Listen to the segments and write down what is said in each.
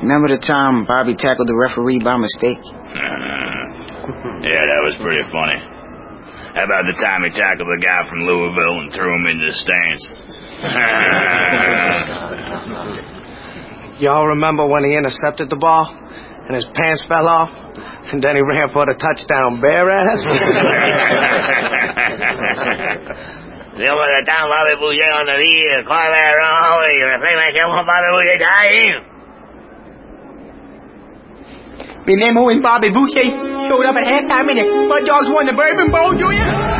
Remember the time Bobby tackled the referee by mistake? Mm-hmm. yeah, that was pretty funny. How about the time he tackled the guy from Louisville and threw him into the stands? Y'all remember when he intercepted the ball and his pants fell off? And then he ran for the touchdown bare ass? Yo, by the time Bobby Boucher on the field, quarterback run away, the playmaker want Bobby Boucher dying. Remember when Bobby Boucher showed up at halftime and the Mud Dogs won the Bourbon Bowl, Junior?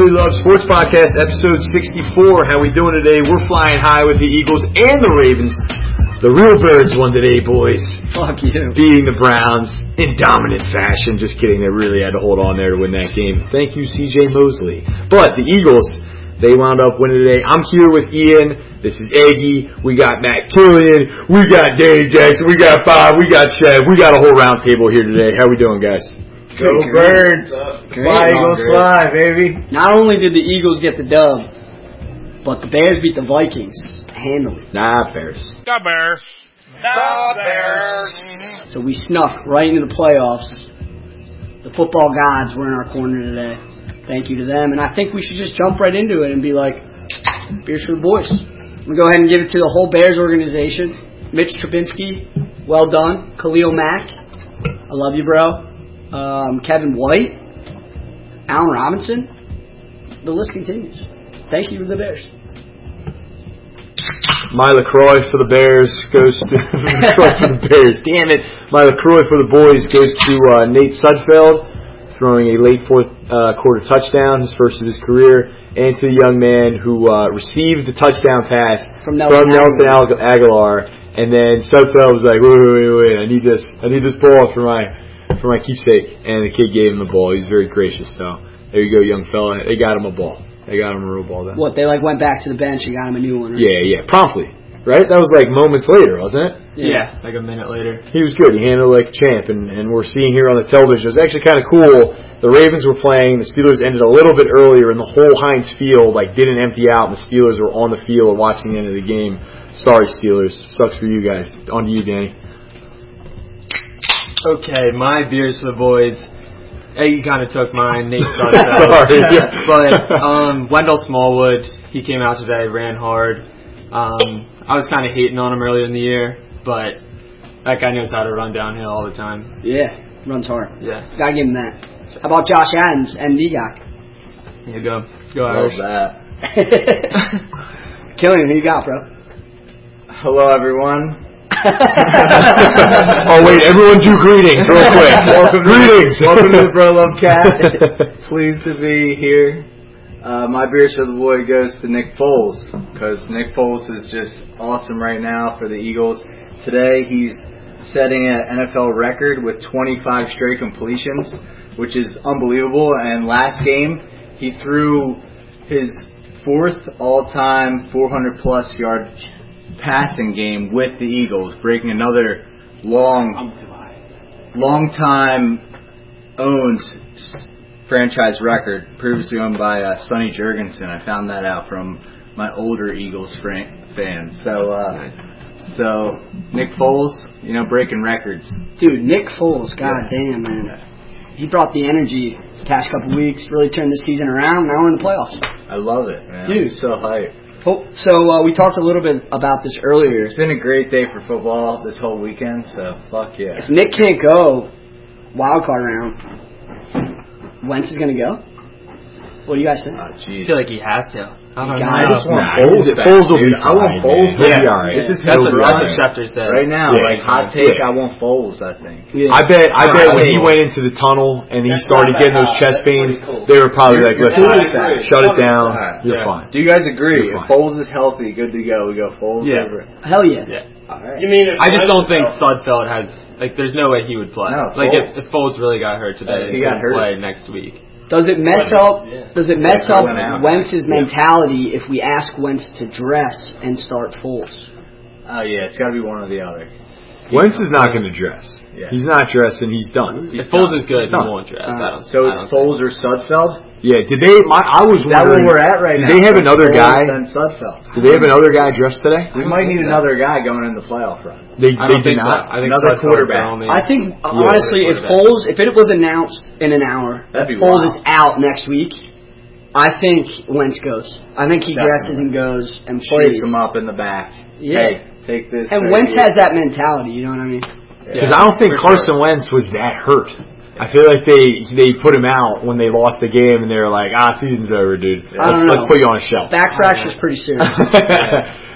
Brotherly Love Sports Podcast, episode 64. How we doing today? We're flying high with the Eagles and the Ravens. The real birds won today, boys. Fuck you. Beating the Browns in dominant fashion. Just kidding. They really had to hold on there to win that game. Thank you, CJ Mosley. But the Eagles, they wound up winning today. I'm here with Ian. This is Eggy. We got Matt Killian. We got Danny Jackson. We got Bob. We got Chad. We got a whole round table here today. How we doing, guys? Go Birds! Fly, Eagles, fly, baby. Not only did the Eagles get the dub, but the Bears beat the Vikings handily. Nah, Bears. The Bears. The Bears. So we snuck right into the playoffs. The football gods were in our corner today. Thank you to them. And I think we should just jump right into it and be like, beers for the boys. I'm going to go ahead and give it to the whole Bears organization. Mitch Trubinsky, well done. Khalil Mack, I love you, bro. Um, Kevin White, Allen Robinson. The list continues. Thank you to the Bears. My LaCroix for the Bears goes to for the Bears. Damn it. My LaCroix for the boys goes to uh, Nate Sudfeld, throwing a late fourth uh, quarter touchdown, his first of his career, and to the young man who uh, received the touchdown pass From Nelson Nelson Agu- Agholor. And then Sudfeld was like, wait, wait, wait, wait, I need this. I need this ball for my for my keepsake. And the kid gave him the ball. He's very gracious. So there you go, young fella. They got him a ball. They got him a real ball then. What, they like went back to the bench and got him a new one, right? Yeah, yeah, promptly. Right? That was like moments later, wasn't it? Yeah. like a minute later. He was good. He handled like a champ, and, and we're seeing here on the television. It was actually kind of cool. The Ravens were playing. The Steelers ended a little bit earlier, and the whole Heinz Field like didn't empty out, and the Steelers were on the field watching the end of the game. Sorry, Steelers. Sucks for you guys. On to you, Danny. Okay, my beers for the boys. Eggy kind of took mine. Nate started that. Sorry. Yeah. but um, Wendell Smallwood, he came out today, ran hard. Um, I was kind of hating on him earlier in the year, but that guy knows how to run downhill all the time. Yeah, runs hard. Yeah, Gotta give him that. How about Josh Adams and Negok? here you go. Go Love Irish. that. Killian, who you got, bro? Hello, everyone. oh wait, everyone do greetings real quick. welcome greetings. To, welcome to the Bro Love Cast. Pleased to be here. Uh, my beers for the boy goes to Nick Foles because Nick Foles is just awesome right now for the Eagles. Today he's setting an NFL record with 25 straight completions, which is unbelievable. And last game he threw his fourth all-time 400 plus yard passing game with the Eagles, breaking another long, long time owned franchise record, previously owned by uh, Sonny Jurgensen. I found that out from my older Eagles fran- fans. So, uh, so Nick Foles, you know, breaking records. Dude, Nick Foles, god damn, man. He brought the energy the past couple weeks, really turned the season around. Now we're in the playoffs. I love it, man. Dude. I'm so hyped. Oh, So uh, we talked a little bit about this earlier. It's been a great day for football this whole weekend. So fuck yeah. If Nick can't go wild card round, Wentz is gonna go. What do you guys think? Oh, I feel like he has to. I don't got I just want Nah, Foles he's- will be dude. I want fine, Foles man. be all right. This is That's his what, run. Schefter said. Right now, Yeah. like hot take, Yeah. I want Foles. I think. Yeah. I bet, I bet when he went into the tunnel and he That's started getting those chest That's pains, cool. they were probably You're- like, you're listen, cool shut it down. cool with that. You're Yeah. fine. Do you guys agree? You're If fine. Foles is healthy, good to go. We go Foles Yeah. over. Hell yeah. Yeah. All right. You mean if I just don't think is healthy? Sudfeld has like. There's no way he would play. No, like if, if Foles really got hurt today, He he got hurt. play next week. Does it mess up? Does it mess up went. Wentz's mentality if we ask Wentz to dress and start Foles? Oh yeah, it's got to be one or the other. Wentz is not going to dress. Yeah. He's not dressing. He's done. He's if Foles done. is good, he Done. won't dress. Uh, So I it's don't Foles or Sudfeld. Yeah. Did they? My, I was Is that where we're at right did now? they have another guy? Then Sudfeld. Did they have another guy dressed today? We might need another guy going in the playoff run. They, I they don't did think so. not. I think Another Sudfeld's quarterback. I think honestly, if quarterback. Foles, if it was announced in an hour, That'd be if Foles wild. is out next week, I think Wentz goes. I think he Definitely. dresses and goes and plays. Shapes him up in the back. Yeah. Hey, take this. And right Wentz here. has that mentality. You know what I mean? Because I don't think for Carson Wentz was that hurt. I feel like they they put him out when they lost the game and they were like, ah, season's over, dude. Let's, don't know. let's put you on a shelf. Back fracture's pretty serious.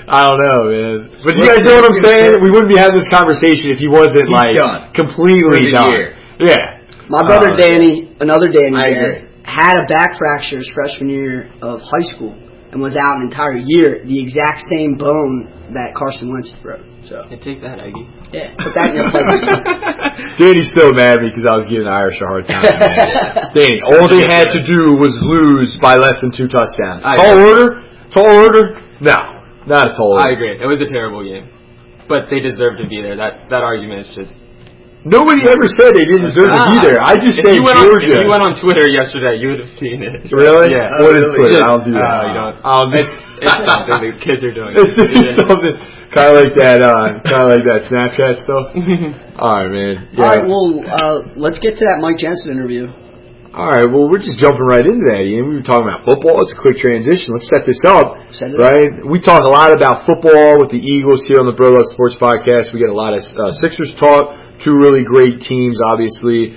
I don't know, man. But you guys know what I'm saying? We wouldn't be having this conversation if he wasn't He's like done. completely done. year. Yeah. My brother Uh, Danny, another Danny, I dad, agree. had a back fracture his freshman year of high school and was out an entire year, the exact same bone that Carson Wentz broke. So Yeah, take that, Aggie. yeah, put that in your playlist. Danny's still mad at me because I was giving the Irish a hard time. man. Danny, all they had to do was lose by less than two touchdowns. I tall agree. order? Tall order? No, not a tall order. I agree. It was a terrible game, but they deserve to be there. That that argument is just. Nobody ever said they didn't deserve to be there. I just if said you went on, Georgia. if you went on Twitter yesterday, you would have seen it. Really? Yeah. What is Oh, Twitter? Just- I don't do that. Oh, you don't. I'll do It's, it's something the kids are doing. It's Yeah. something kind of like that, uh, kind of like that Snapchat stuff. All right, man. Yeah. All right, well, uh, let's get to that Mike Jensen interview. All right. Well, we're just jumping right into that, Ian. We were talking about football. It's a quick transition. Let's set this up. Set it up. right? We talk a lot about football with the Eagles here on the Bro Love Sports Podcast. We get a lot of uh, Sixers talk. Two really great teams, obviously.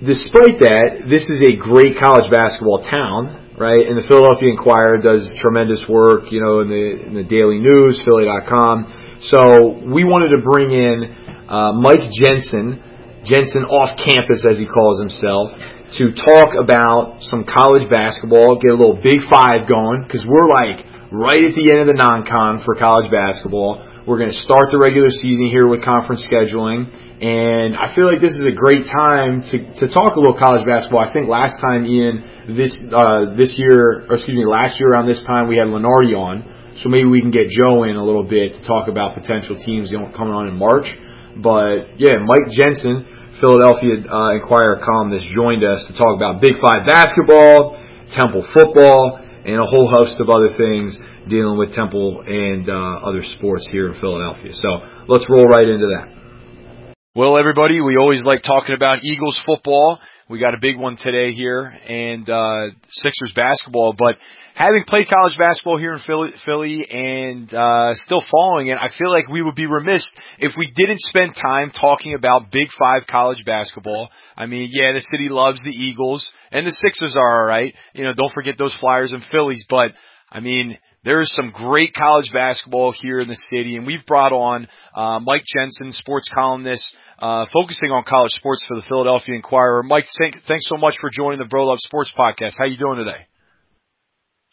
Despite that, this is a great college basketball town, right? And the Philadelphia Inquirer does tremendous work, you know, in the in the Daily News, Philly.com. So we wanted to bring in uh, Mike Jensen, Jensen off campus as he calls himself, to talk about some college basketball, get a little Big Five going because we're like right at the end of the non-con for college basketball. We're going to start the regular season here with conference scheduling. And I feel like this is a great time to, to talk a little college basketball. I think last time, Ian, this uh, this year, or excuse me, last year around this time, we had Lunardi on. So maybe we can get Joe in a little bit to talk about potential teams coming on in March. But yeah, Mike Jensen, Philadelphia uh, Inquirer columnist, joined us to talk about Big Five basketball, Temple football, and a whole host of other things dealing with Temple and uh, other sports here in Philadelphia. So let's roll right into that. Well, everybody, we always like talking about Eagles football. We got a big one today here, and uh, Sixers basketball. But having played college basketball here in Philly, Philly and uh, still following it, I feel like we would be remiss if we didn't spend time talking about Big Five college basketball. I mean, yeah, the city loves the Eagles, and the Sixers are all right. You know, don't forget those Flyers and Phillies, but I mean, there is some great college basketball here in the city, and we've brought on uh, Mike Jensen, sports columnist, uh, focusing on college sports for the Philadelphia Inquirer. Mike, thank, thanks so much for joining the Bro Love Sports Podcast. How you doing today?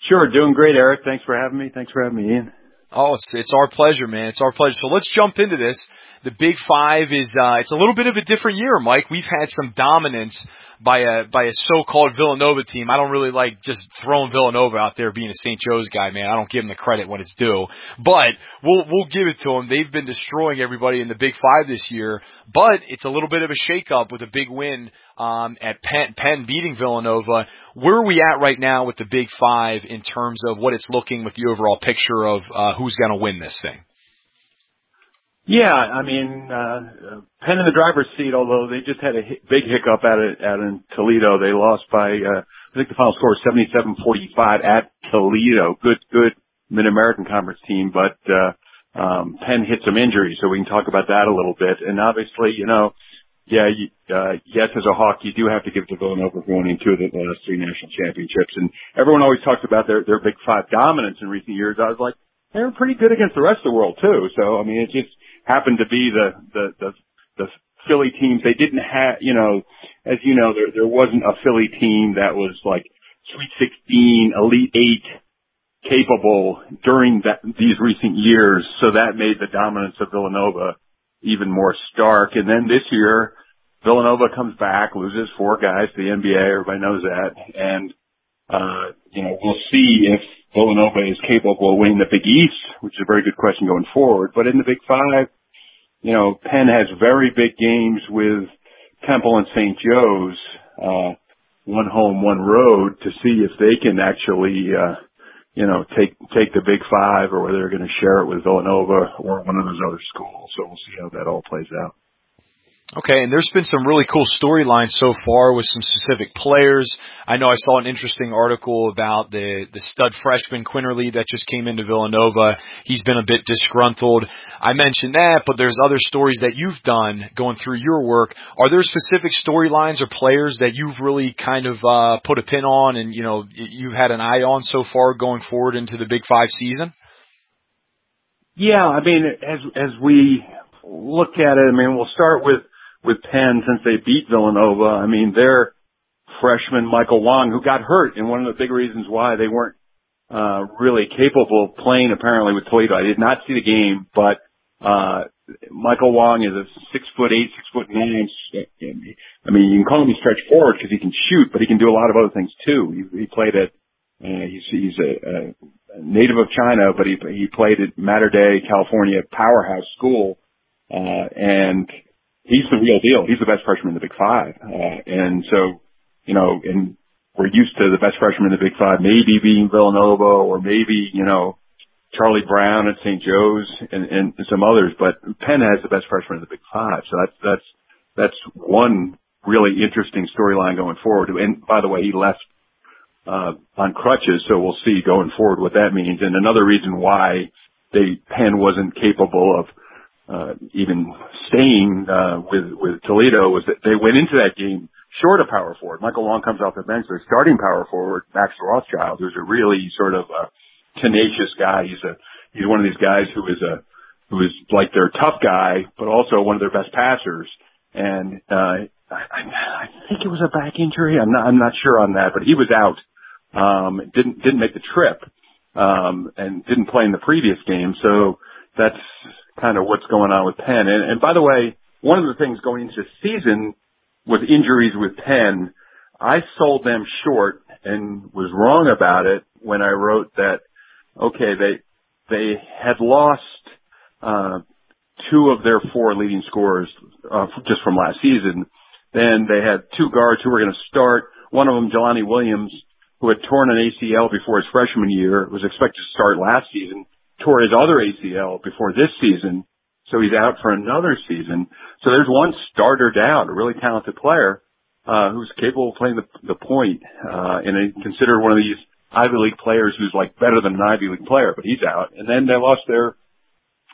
Sure, doing great, Eric. Thanks for having me. Thanks for having me, Ian. Oh, it's it's our pleasure, man. It's our pleasure. So let's jump into this. The Big Five is uh, it's a little bit of a different year, Mike. We've had some dominance by a by a so-called Villanova team. I don't really like just throwing Villanova out there being a St. Joe's guy, man. I don't give them the credit when it's due. But we'll we'll give it to them. They've been destroying everybody in the Big Five this year. But it's a little bit of a shakeup with a big win um, at Penn, Penn beating Villanova. Where are we at right now with the Big Five in terms of what it's looking with the overall picture of uh, who's going to win this thing? Yeah, I mean, uh, Penn in the driver's seat, although they just had a hi- big hiccup at it, at in Toledo. They lost by, uh, I think the final score was 77-45 at Toledo. Good, good Mid-American Conference team, but, uh, um, Penn hit some injuries, so we can talk about that a little bit. And obviously, you know, yeah, you, uh, yes, as a Hawk, you do have to give to Villanova for winning two of the last three national championships. And everyone always talks about their their Big Five dominance in recent years. I was like, they were pretty good against the rest of the world too. So I mean, it just happened to be the the the, the Philly teams. They didn't have, you know, as you know, there there wasn't a Philly team that was like Sweet 16, Elite Eight capable during that, these recent years. So that made the dominance of Villanova even more stark. And then this year, Villanova comes back, loses four guys to the NBA. Everybody knows that. And, uh, you know, we'll see if Villanova is capable of winning the Big East, which is a very good question going forward. But in the Big Five, you know, Penn has very big games with Temple and St. Joe's, uh, one home, one road to see if they can actually, uh, you know, take take the Big Five, or whether they're going to share it with Villanova or one of those other schools. So we'll see how that all plays out. Okay, and there's been some really cool storylines so far with some specific players. I know I saw an interesting article about the the stud freshman Quinerly that just came into Villanova. He's been a bit disgruntled. I mentioned that, but there's other stories that you've done going through your work. Are there specific storylines or players that you've really kind of uh, put a pin on, and you know you've had an eye on so far going forward into the Big Five season? Yeah, I mean, as as we look at it, I mean, we'll start with with Penn since they beat Villanova. I mean, their freshman Michael Wang, who got hurt, and one of the big reasons why they weren't uh, really capable of playing apparently with Toledo. I did not see the game, but uh, Michael Wang is a six foot eight, six foot nine. I mean, you can call him a stretch forward because he can shoot, but he can do a lot of other things too. He, he played at, uh, he's, he's a, a native of China, but he he played at Mater Dei, California, powerhouse school, uh, and he's the real deal. He's the best freshman in the Big Five. Uh, and so, you know, and we're used to the best freshman in the Big Five maybe being Villanova or maybe, you know, Charlie Brown at St. Joe's and, and some others, but Penn has the best freshman in the Big Five. So that's, that's, that's one really interesting storyline going forward. And by the way, he left, uh, on crutches. So we'll see going forward what that means. And another reason why they, Penn wasn't capable of, uh, even staying uh, with with Toledo was that they went into that game short of power forward. Michael Wang comes off the bench. Their starting power forward, Max Rothschild, who's a really sort of a tenacious guy. He's a he's one of these guys who is a who is like their tough guy, but also one of their best passers. And uh, I, I think it was a back injury. I'm not I'm not sure on that, but he was out. Um, didn't didn't make the trip, um, and didn't play in the previous game. So that's kind of what's going on with Penn. And, and by the way, one of the things going into season with injuries with Penn, I sold them short and was wrong about it when I wrote that, okay, they, they had lost, uh, two of their four leading scorers, uh, just from last season. Then they had two guards who were going to start. One of them, Jelani Williams, who had torn an ACL before his freshman year, was expected to start last season tore his other ACL before this season, so he's out for another season. So there's one starter down, a really talented player, uh, who's capable of playing the, the point, uh, and considered one of these Ivy League players who's like better than an Ivy League player, but he's out. And then they lost their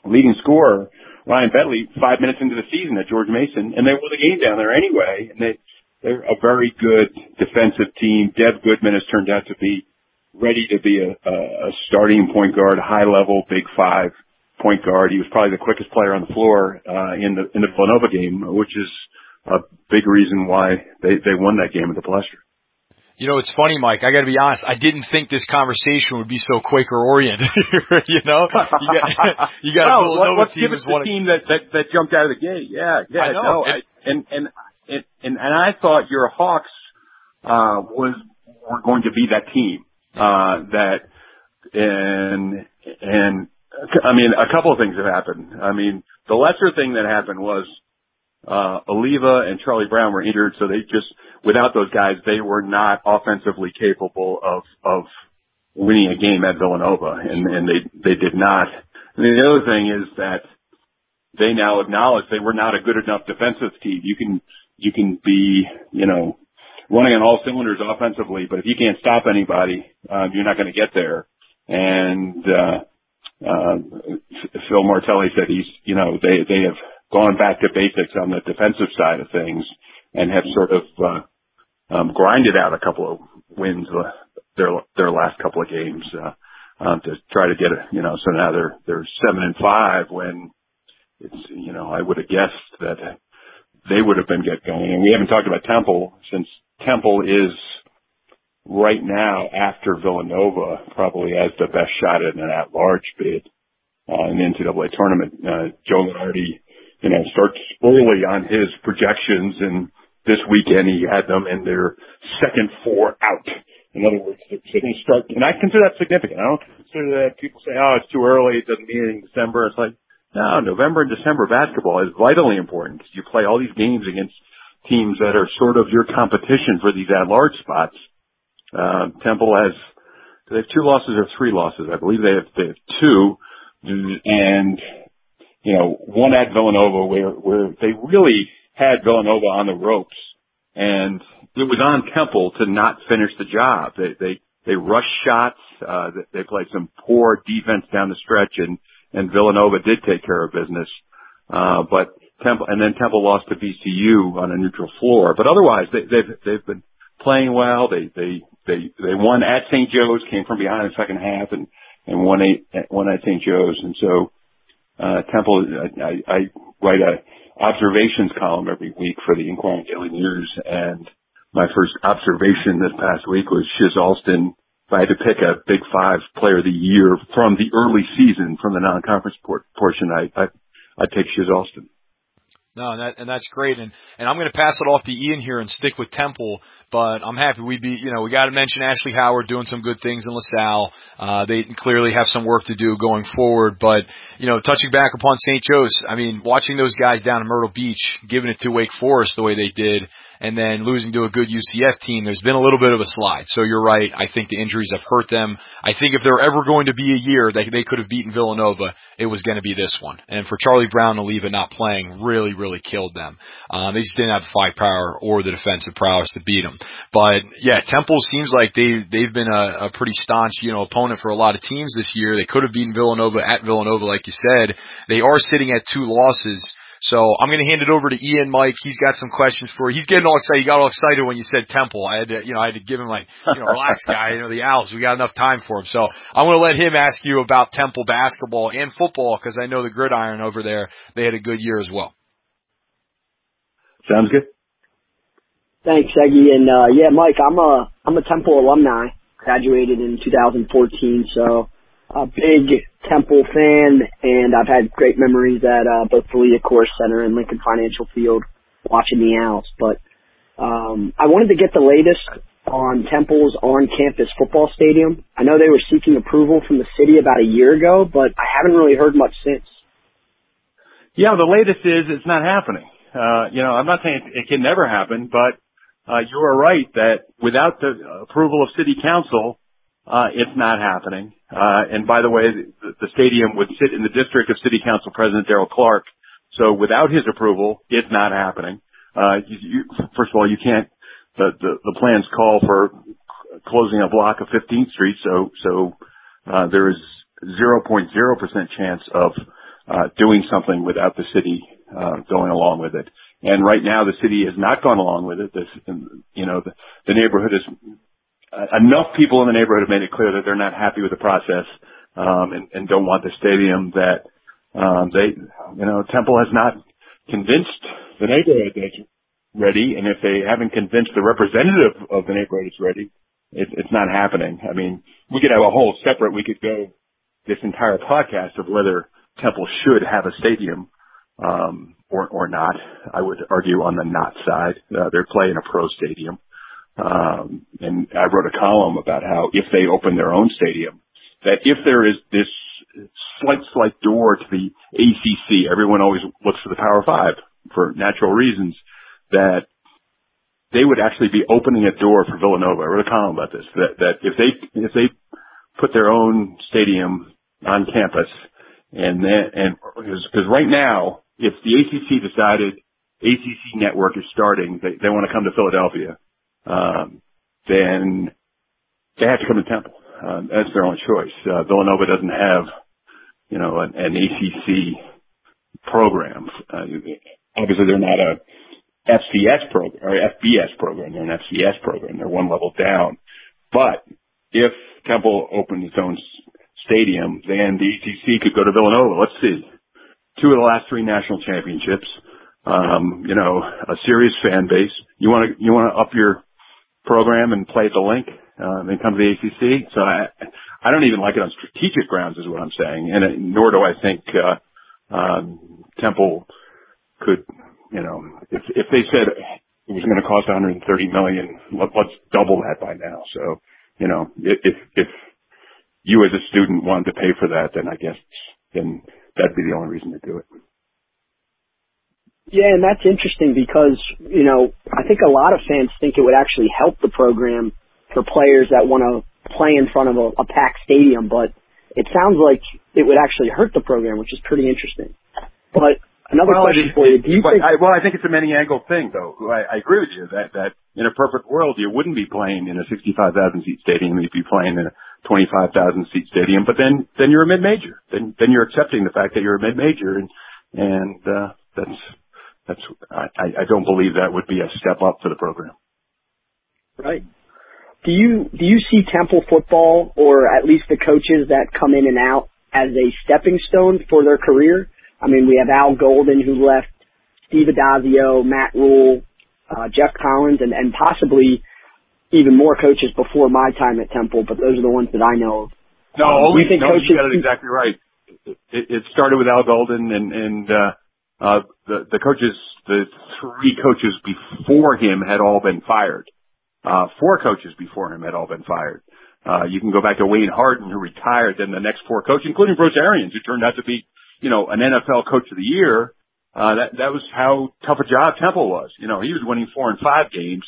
leading scorer, Ryan Betley, five minutes into the season at George Mason, and they won the game down there anyway. And they, they're a very good defensive team. Dev Goodman has turned out to be ready to be a, a starting point guard, high level, big five point guard. He was probably the quickest player on the floor uh, in the in the Villanova game, which is a big reason why they they won that game at the Palestra. You know, it's funny, Mike. I got to be honest. I didn't think this conversation would be so Quaker oriented. you know, you got you got well, a Villanova let's team give us is the one. team that, that that jumped out of the gate. Yeah, yeah, I know. no, I, and and and and I thought your Hawks uh was were going to be that team uh, that, and, and, I mean, a couple of things have happened. I mean, the lesser thing that happened was, uh, Oliva and Charlie Brown were injured, so they just, without those guys, they were not offensively capable of, of winning a game at Villanova, and, and they, they did not. And the other thing is that they now acknowledge they were not a good enough defensive team. You can, you can be, you know, running on all cylinders offensively, but if you can't stop anybody, um, you're not going to get there. And uh, uh, Phil Martelli said he's, you know, they they have gone back to basics on the defensive side of things and have sort of uh, um, grinded out a couple of wins uh, their their last couple of games uh, um, to try to get a you know so now they're they're seven and five when it's you know I would have guessed that they would have been get going and we haven't talked about Temple since Temple is right now after Villanova probably has the best shot at an at-large bid uh, in the NCAA tournament. Uh, Joe Lunardi, you know, starts early on his projections, and this weekend he had them in their second four out. In other words, they're going to start, and I consider that significant. I don't consider that people say, "Oh, it's too early; it doesn't mean anything in December." It's like, no, November and December basketball is vitally important because you play all these games against teams that are sort of your competition for these at-large spots. Uh, Temple has they have two losses or three losses. I believe they have they have two, and you know one at Villanova where where they really had Villanova on the ropes, and it was on Temple to not finish the job. They they they rushed shots. Uh, they played some poor defense down the stretch, and and Villanova did take care of business. Uh, but Temple and then Temple lost to VCU on a neutral floor. But otherwise, they, they've they've been playing well. They they they they won at St. Joe's, came from behind in the second half, and and won eight won at St. Joe's. And so uh, Temple, I, I write a observations column every week for the Inquirer Daily News, and my first observation this past week was Shizz Alston. If I had to pick a Big Five Player of the Year from the early season, from the non-conference por- portion, I, I I'd take Shizz Alston. No, and, that, and that's great. And, and I'm going to pass it off to Ian here and stick with Temple, but I'm happy we be, you know, we got to mention Ashley Howard doing some good things in LaSalle. Uh, they clearly have some work to do going forward, but, you know, touching back upon St. Joe's, I mean, watching those guys down in Myrtle Beach, giving it to Wake Forest the way they did, and then losing to a good UCF team, there's been a little bit of a slide. So you're right. I think the injuries have hurt them. I think if there were ever going to be a year that they could have beaten Villanova, it was going to be this one. And for Charlie Brown to leave it not playing really, really killed them. Um, they just didn't have the firepower or the defensive prowess to beat them. But yeah, Temple seems like they they've been a, a pretty staunch you know opponent for a lot of teams this year. They could have beaten Villanova at Villanova, like you said. They are sitting at two losses. So I'm going to hand it over to Ian Mike. He's got some questions for you. He's getting all excited. He got all excited when you said Temple. I had to, you know, I had to give him like, you know, relax guy, you know, the Owls. We got enough time for him. So I'm going to let him ask you about Temple basketball and football because I know the gridiron over there, they had a good year as well. Sounds good. Thanks, Eggy. And, uh, yeah, Mike, I'm a, I'm a Temple alumni. Graduated in 2014. So a big Temple fan, and I've had great memories at uh, both the Liacouras Center and Lincoln Financial Field watching the Owls. But um, I wanted to get the latest on Temple's on-campus football stadium. I know they were seeking approval from the city about a year ago, but I haven't really heard much since. Yeah, the latest is it's not happening. Uh, you know, I'm not saying it can never happen, but uh, you are right that without the approval of city council, uh, it's not happening. Uh, and by the way, the, the stadium would sit in the district of City Council President Darrell Clarke. So without his approval, it's not happening. Uh, you, you, first of all, you can't. The, the the plans call for closing a block of 15th Street, so so uh, there is 0.0% chance of uh, doing something without the city uh, going along with it. And right now, the city has not gone along with it. This, you know, the, the neighborhood is enough people in the neighborhood have made it clear that they're not happy with the process um, and, and don't want the stadium. That um, they, you know, Temple has not convinced the neighborhood that it's ready, and if they haven't convinced the representative of the neighborhood it's ready, it, it's not happening. I mean, we could have a whole separate. We could go this entire podcast of whether Temple should have a stadium um, or or not. I would argue on the not side. Uh, they're playing a pro stadium. Um, and I wrote a column about how if they open their own stadium, that if there is this slight, slight door to the ACC, everyone always looks for the Power Five for natural reasons, that they would actually be opening a door for Villanova. I wrote a column about this, that, that if they, if they put their own stadium on campus and then, and because right now, if the ACC decided ACC network is starting, they, they want to come to Philadelphia um, then they have to come to Temple. Um, that's their own choice. Uh, Villanova doesn't have, you know, an, an ACC program. Uh, obviously, they're not a FCS program or FBS program. They're an FCS program. They're one level down. But if Temple opened its own stadium, then the ACC could go to Villanova. Let's see, two of the last three national championships. Um, you know, a serious fan base. You want to you want to up your program and play at the link, uh, then come to the ACC. So I I don't even like it on strategic grounds, is what I'm saying, and uh, nor do I think uh, um, Temple could you know, if if they said it was going to cost 130 million, let, let's double that by now. So, you know, if if you as a student wanted to pay for that, then I guess then that'd be the only reason to do it. Yeah, and that's interesting because, you know, I think a lot of fans think it would actually help the program for players that want to play in front of a, a packed stadium, but it sounds like it would actually hurt the program, which is pretty interesting. But Another well, question for you. Do you think? I, well, I think it's a many angle thing, though. I, I agree with you that that in a perfect world you wouldn't be playing in a 65,000 seat stadium. You'd be playing in a 25,000 seat stadium. But then then you're a mid major. Then then you're accepting the fact that you're a mid major, and and uh, that's that's I, I don't believe that would be a step up for the program. Right. Do you do you see Temple football or at least the coaches that come in and out as a stepping stone for their career? I mean, we have Al Golden who left, Steve Addazio, Matt Rhule, uh, Geoff Collins, and, and possibly even more coaches before my time at Temple, but those are the ones that I know of. No, um, only, think no, coaches, you got it exactly right. It, it started with Al Golden and, and, uh, uh, the, the coaches, the three coaches before him had all been fired. Uh, four coaches before him had all been fired. Uh, you can go back to Wayne Hardin, who retired, then the next four coaches, including Bruce Arians, who turned out to be you know, an NFL coach of the year, uh, that, that was how tough a job Temple was. You know, he was winning four and five games,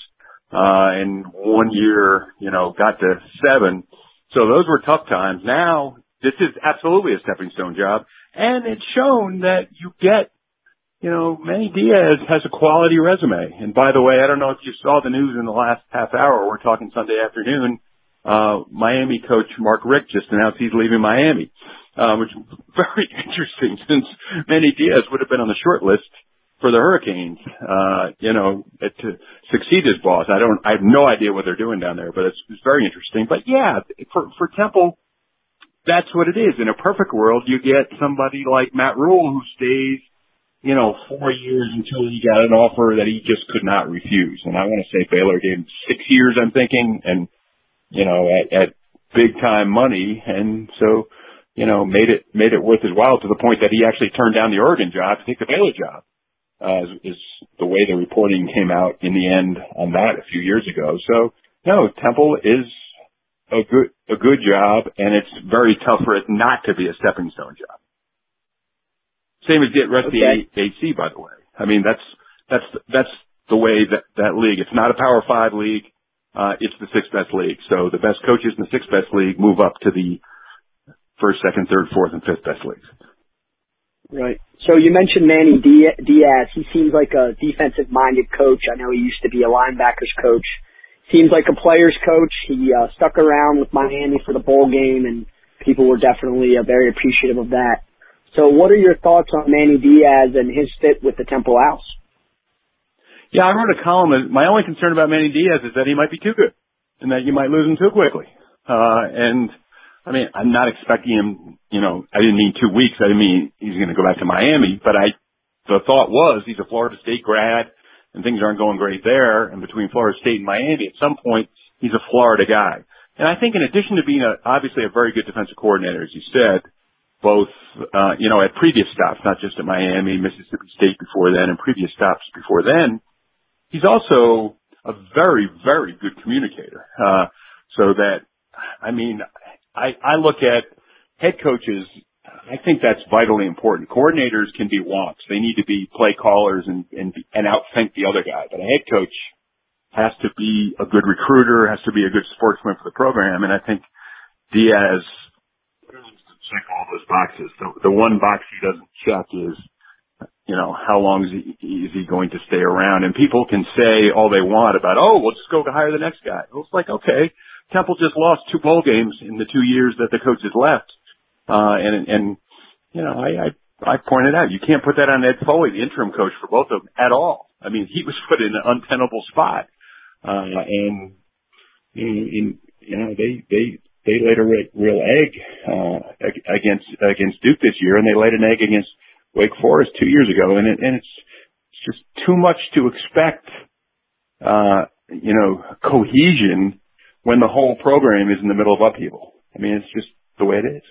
uh, and one year, you know, got to seven. So those were tough times. Now, this is absolutely a stepping stone job, and it's shown that you get, you know, Manny Diaz has a quality resume. And by the way, I don't know if you saw the news in the last half hour. We're talking Sunday afternoon. Uh, Miami coach Mark Richt just announced he's leaving Miami um, which is very interesting since Manny Diaz would have been on the short list for the Hurricanes, uh, you know, to succeed as boss. I don't, I have no idea what they're doing down there, but it's, it's very interesting. But yeah, for, for Temple, that's what it is. In a perfect world, you get somebody like Matt Rhule who stays, you know, four years until he got an offer that he just could not refuse. And I want to say Baylor gave him six years, I'm thinking, and, you know, at, at big time money. And so, you know, made it made it worth his while to the point that he actually turned down the Oregon job to take the Baylor job. Uh, is, is the way the reporting came out in the end on that a few years ago. So no, Temple is a good a good job, and it's very tough for it not to be a stepping stone job. Same as the rest okay. of the AC, by the way. I mean, that's that's that's the way that that league. It's not a Power Five league. Uh, it's the sixth best league. So the best coaches in the sixth best league move up to the first, second, third, fourth, and fifth best leagues. Right. So you mentioned Manny Diaz. He seems like a defensive-minded coach. I know he used to be a linebackers coach. Seems like a players coach. He uh, stuck around with Miami for the bowl game, and people were definitely uh, very appreciative of that. So, what are your thoughts on Manny Diaz and his fit with the Temple Owls? Yeah, I wrote a column. My only concern about Manny Diaz is that he might be too good, and that you might lose him too quickly. Uh, and I mean, I'm not expecting him, you know, I didn't mean two weeks. I didn't mean he's going to go back to Miami, but I, the thought was he's a Florida State grad and things aren't going great there. And between Florida State and Miami, at some point, he's a Florida guy. And I think in addition to being a, obviously a very good defensive coordinator, as you said, both, uh, you know, at previous stops, not just at Miami, Mississippi State before then and previous stops before then, he's also a very, very good communicator. Uh, so that, I mean, I, I look at head coaches. I think that's vitally important. Coordinators can be wonks. They need to be play callers and, and, and outthink the other guy. But a head coach has to be a good recruiter, has to be a good sportsman for the program. And I think Diaz check all those boxes. The, the one box he doesn't check is, you know, how long is he, is he going to stay around? And people can say all they want about, oh, we'll just go hire the next guy. Well, it's like, okay, Temple just lost two bowl games in the two years that the coach has left. Uh, and, and, you know, I, I, I pointed out, you can't put that on Ed Foley, the interim coach for both of them at all. I mean, he was put in an untenable spot, uh, and in, you know they they they laid a real egg uh, against against Duke this year, and they laid an egg against Wake Forest two years ago, and it, and it's it's just too much to expect, uh, you know, cohesion when the whole program is in the middle of upheaval. I mean, it's just the way it is.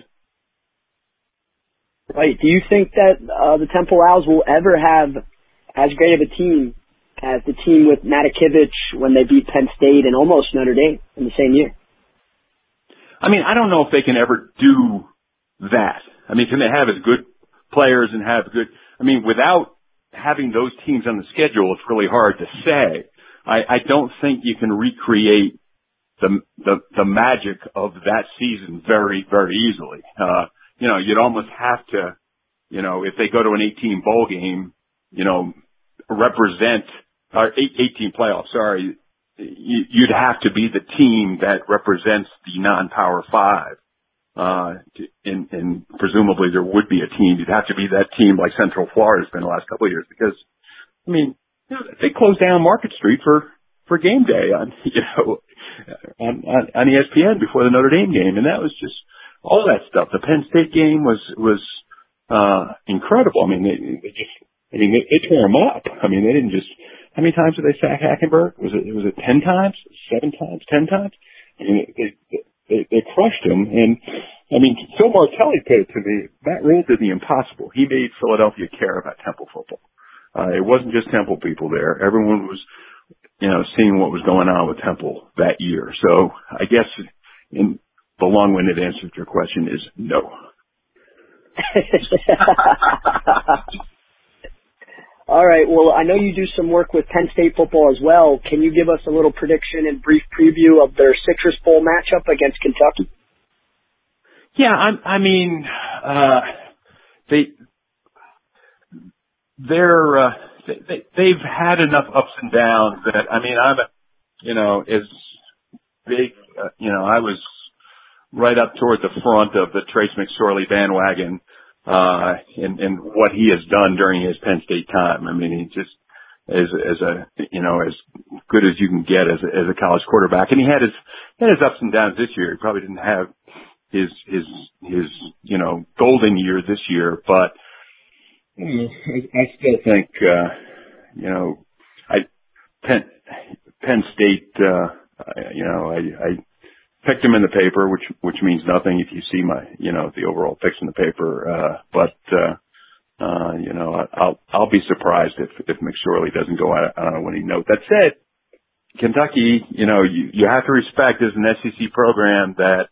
Right. Do you think that uh, the Temple Owls will ever have as great of a team as the team with Matakevich when they beat Penn State and almost Notre Dame in the same year? I mean, I don't know if they can ever do that. I mean, can they have as good players and have good? I mean, without having those teams on the schedule, it's really hard to say. I, I don't think you can recreate the the the magic of that season very very easily. Uh, you know, you'd almost have to, you know, if they go to an 18 bowl game, you know, represent or 18 playoffs. Sorry, you'd have to be the team that represents the non-power five. Uh, and, and presumably there would be a team. You'd have to be that team like Central Florida's been the last couple of years because, I mean, they closed down Market Street for, for game day on, you know, on, on, on ESPN before the Notre Dame game. And that was just all that stuff. The Penn State game was, was, uh, incredible. I mean, they, they just, I mean, they, they tore them up. I mean, they didn't just, how many times did they sack Hackenberg? Was it, was it 10 times? Seven times? 10 times? I mean, they, they, they crushed him. And, I mean, Phil Martelli put it to me, Matt Rhule did the impossible. He made Philadelphia care about Temple football. Uh, it wasn't just Temple people there. Everyone was, you know, seeing what was going on with Temple that year. So I guess in the long-winded answer to your question is no. All right. Well, I know you do some work with Penn State football as well. Can you give us a little prediction and brief preview of their Citrus Bowl matchup against Kentucky? Yeah, I, I mean, uh, they they're uh, they, they've had enough ups and downs that I mean, I'm you know as big uh, you know I was right up toward the front of the Trace McSorley bandwagon uh, and, and what he has done during his Penn State time. I mean, he just, as, as a, you know, as good as you can get as a, as a college quarterback. And he had his, had his ups and downs this year. He probably didn't have his, his, his, you know, golden year this year, but, I, I still think, uh, you know, I, Penn, Penn State, uh, you know, I, I, picked him in the paper, which which means nothing if you see my you know the overall picks in the paper. Uh, but uh, uh, you know I'll I'll be surprised if if McSorley doesn't go out on a winning note. That said, Kentucky, you know you you have to respect as an SEC program that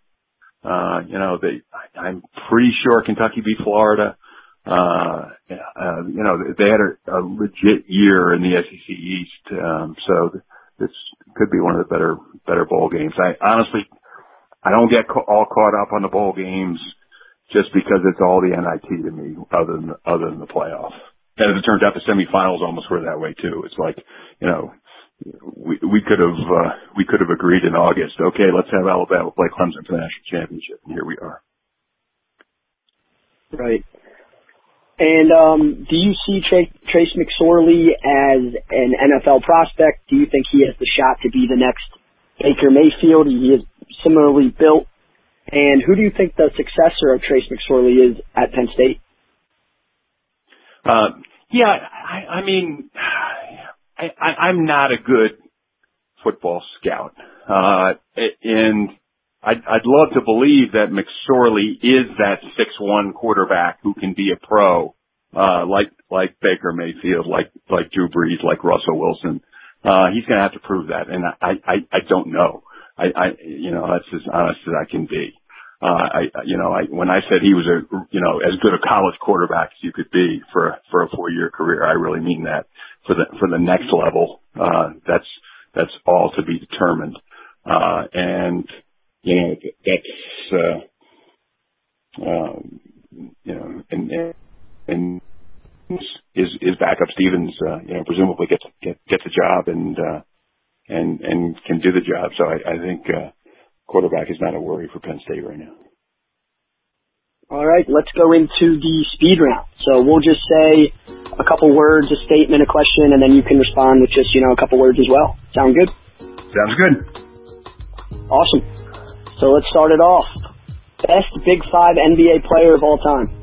uh, you know they I'm pretty sure Kentucky beat Florida. Uh, uh, you know, they had a, a legit year in the SEC East. Um, so this could be one of the better, better bowl games. I honestly I don't get ca- all caught up on the bowl games just because it's all the NIT to me, other than other than the playoffs. And as it turns out, the semifinals almost were that way too. It's like, you know, we we could have uh, we could have agreed in August. Okay, let's have Alabama play Clemson for the national championship, and here we are. Right. And um, do you see Tra- Trace McSorley as an NFL prospect? Do you think he has the shot to be the next Baker Mayfield? He is similarly built. And who do you think the successor of Trace McSorley is at Penn State? Uh, yeah, I, I mean, I, I, I'm not a good football scout, uh, and I'd, I'd love to believe that McSorley is that six one quarterback who can be a pro, uh, like like Baker Mayfield, like like Drew Brees, like Russell Wilson. Uh, he's going to have to prove that, and I I, I don't know. I, I, you know, that's as honest as I can be. Uh, I, you know, I, when I said he was a, you know, as good a college quarterback as you could be for, for a four year career, I really mean that for the, for the next level. Uh, that's, that's all to be determined. Uh, and, you know, that's, uh, um, you know, and, and is, is is backup Stevens, uh, you know, presumably gets, get, gets a job and, uh, and and can do the job. So I, I think uh, quarterback is not a worry for Penn State right now. All right, let's go into the speed round. So we'll just say a couple words, a statement, a question, and then you can respond with just, you know, a couple words as well. Sound good? Sounds good. Awesome. So let's start it off. Best Big Five NBA player of all time.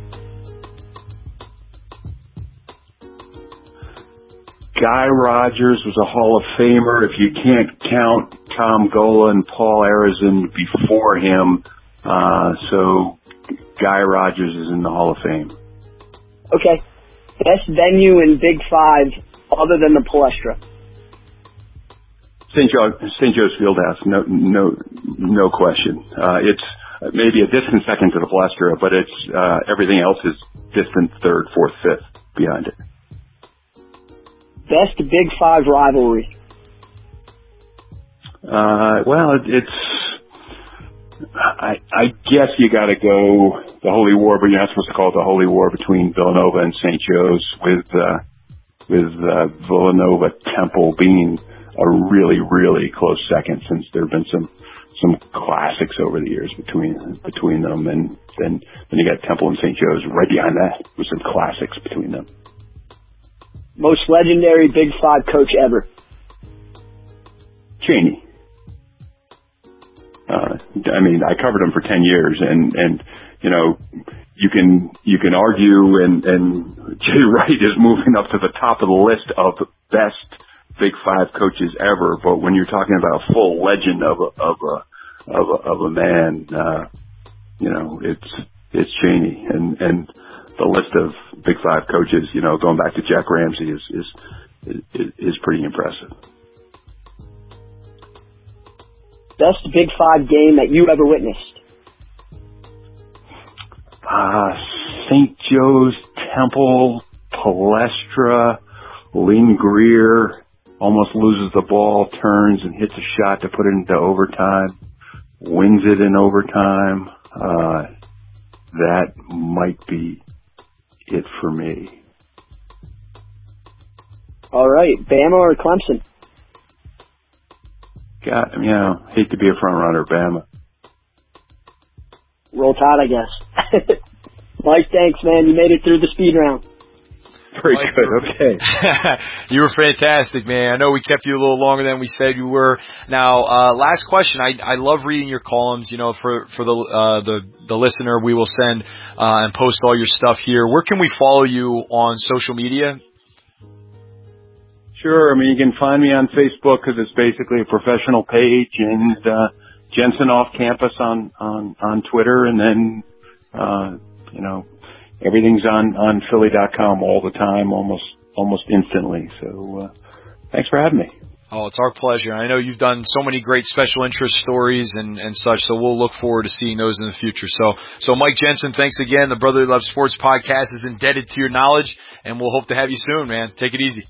Guy Rodgers was a Hall of Famer. If you can't count Tom Gola and Paul Arizin before him, uh, so Guy Rodgers is in the Hall of Fame. Okay. Best venue in Big Five other than the Palestra. St. Joe, St. Joe's Fieldhouse, no, no, no question. Uh, it's maybe a distant second to the Palestra, but it's, uh, everything else is distant third, fourth, fifth behind it. Best Big Five rivalry. Uh, well, it's, I, I guess you gotta go the Holy War, but you're not supposed to call it the Holy War between Villanova and St. Joe's with, uh, with, uh, Villanova Temple being a really, really close second since there have been some, some classics over the years between, between them. And then, then you got Temple and St. Joe's right behind that with some classics between them. Most legendary Big Five coach ever. Cheney. Uh, I mean, I covered him for 10 years and, and, you know, you can, you can argue and, and Jay Wright is moving up to the top of the list of best Big Five coaches ever, but when you're talking about a full legend of a, of a, of a, of a man, uh, you know, it's, it's Cheney and, and the list of Big Five coaches, you know, going back to Jack Ramsay is, is, is, is pretty impressive. Best Big Five game that you ever witnessed. Uh, St. Joe's Temple, Palestra, Lynn Greer almost loses the ball, turns and hits a shot to put it into overtime, wins it in overtime. Uh, that might be it for me. All right, Bama or Clemson? God, you know, hate to be a front runner, Bama. Roll Tide, I guess. Mike, thanks, man. You made it through the speed round. Very Mike, good. you were- Okay. you were fantastic, man. I know we kept you a little longer than we said you were. Now, uh, last question. I, I love reading your columns. You know, for for the uh, the the listener, we will send uh, and post all your stuff here. Where can we follow you on social media? Sure. I mean, you can find me on Facebook because it's basically a professional page, and uh, Jensen off campus on on on Twitter, and then uh, you know everything's on on Philly.com all the time, almost almost instantly. So uh, thanks for having me. Oh, it's our pleasure. I know you've done so many great special interest stories and, and such, so we'll look forward to seeing those in the future. So, so Mike Jensen, thanks again. The Brotherly Love Sports podcast is indebted to your knowledge, and we'll hope to have you soon, man. Take it easy.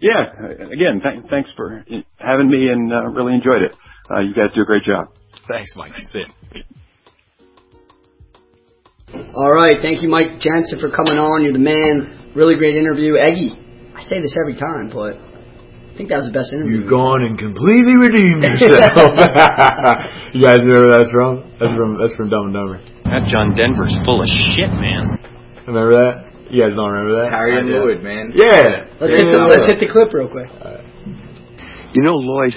Yeah. Again, th- thanks for having me, and uh, really enjoyed it. Uh, you guys do a great job. Thanks, Mike. See. All right, thank you, Mike Jensen, for coming on. You're the man. Really great interview, Eggy. I say this every time, but I think that was the best interview. You've gone and completely redeemed yourself. you guys know where that's from? That's from that's from Dumb and Dumber. That John Denver's full of shit, man. Remember that? You guys don't remember that? Harry I and do. Lloyd, man. Yeah. Let's hit the let's hit the clip real quick. You know, Lloyd,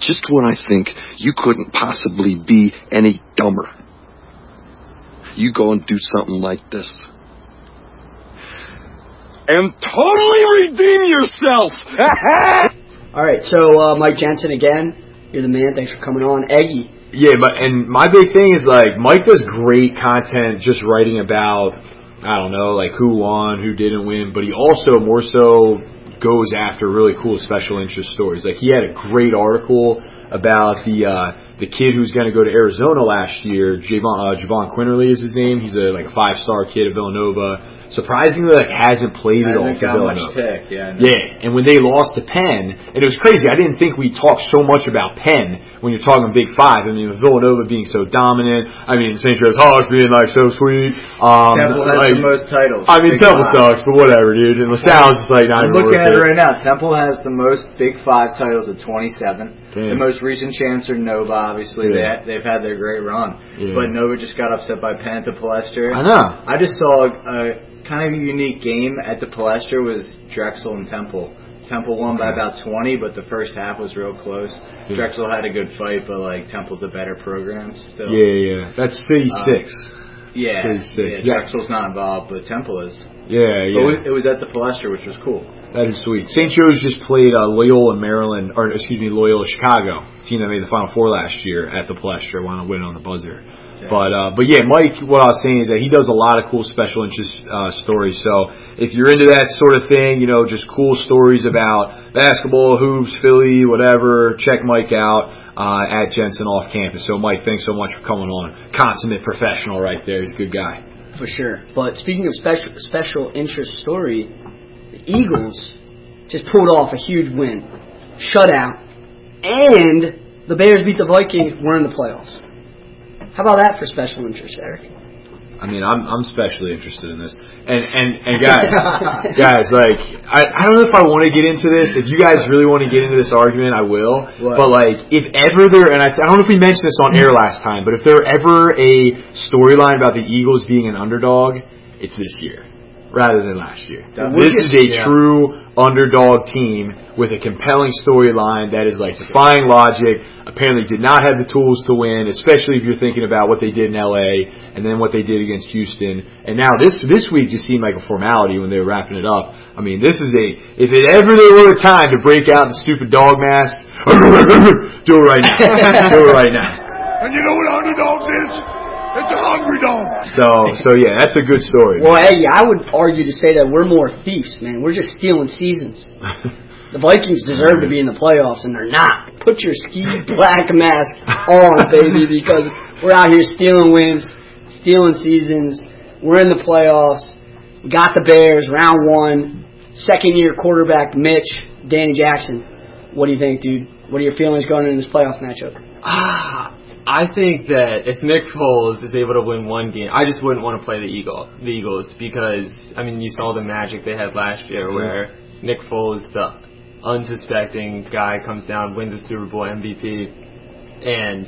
just when I think you couldn't possibly be any dumber, you go and do something like this. And totally redeem yourself! All right, so uh, Mike Jensen again. You're the man. Thanks for coming on, Eggy. Yeah, but and my big thing is like Mike does great content just writing about I don't know like who won, who didn't win, but he also more so goes after really cool special interest stories. Like he had a great article about the uh the kid who's going to go to Arizona last year, Jahvon uh, Jahvon Quinerly is his name. He's a like a five star kid at Villanova. Surprisingly, like hasn't played at all for Villanova. tech, yeah. Yeah, and when they lost to Penn, and it was crazy. I didn't think we talked so much about Penn when you're talking Big Five. I mean, with Villanova being so dominant. I mean, St. Joe's Hawks being like so sweet. Um, Temple has like, the most titles. I mean, Big Temple Five. sucks, but whatever, dude. And LaSalle's just like not even Look worth at it right now, Temple has the most Big Five titles at 27. Damn. The most recent chancellor, Nova, obviously. Yeah. They, they've had their great run. Yeah. But Nova just got upset by Penn at the Palestra. I know. I just saw a, a kind of unique game at the Palestra was Drexel and Temple. Temple won by about 20, but the first half was real close. Yeah. Drexel had a good fight, but like Temple's a better program still. Yeah, yeah. That's City Um, Six. Yeah, City Six. yeah, Drexel's not involved, but Temple is. Yeah, But yeah. it was at the Palestra, which was cool. That is sweet. St. Joe's just played uh, Loyola Maryland, or excuse me, Loyola Chicago, team that made the Final Four last year at the Palestra, wound up win on the buzzer. But uh, but yeah, Mike, what I was saying is that he does a lot of cool special interest uh, stories. So if you're into that sort of thing, you know, just cool stories about basketball, hoops, Philly, whatever, check Mike out uh, at Jensen off campus. So Mike, thanks so much for coming on. Consummate professional right there. He's a good guy. For sure. But speaking of special special interest story, the Eagles just pulled off a huge win, shutout, and the Bears beat the Vikings. We're in the playoffs. How about that for special interest, Eric? I mean, I'm I'm especially interested in this. And and and guys, guys, like I I don't know if I want to get into this. If you guys really want to get into this argument, I will. What? But like, if ever there, and I, I don't know if we mentioned this on air last time, but if there ever a storyline about the Eagles being an underdog, it's this year rather than last year. Definitely. This is a Yeah. true underdog team with a compelling storyline that is like defying logic. Apparently, did not have the tools to win, especially if you're thinking about what they did in LA and then what they did against Houston. And now this this week just seemed like a formality when they were wrapping it up. I mean, this is a if it ever there were a time to break out the stupid dog mask, do it right now. do it right now. And you know what underdogs is? It's a hungry dog. So so yeah, that's a good story. Well, hey, I would argue to say that we're more thieves, man. We're just stealing seasons. The Vikings deserve to be in the playoffs, and they're not. Put your ski black mask on, baby, because we're out here stealing wins, stealing seasons. We're in the playoffs. We got the Bears, round one. Second year quarterback Mitch, Danny Jackson. What do you think, dude? What are your feelings going into this playoff matchup? Ah, I think that if Nick Foles is able to win one game, I just wouldn't want to play the Eagle, the Eagles, because I mean, you saw the magic they had last year, where Nick Foles, the unsuspecting guy, comes down, wins the Super Bowl MVP, and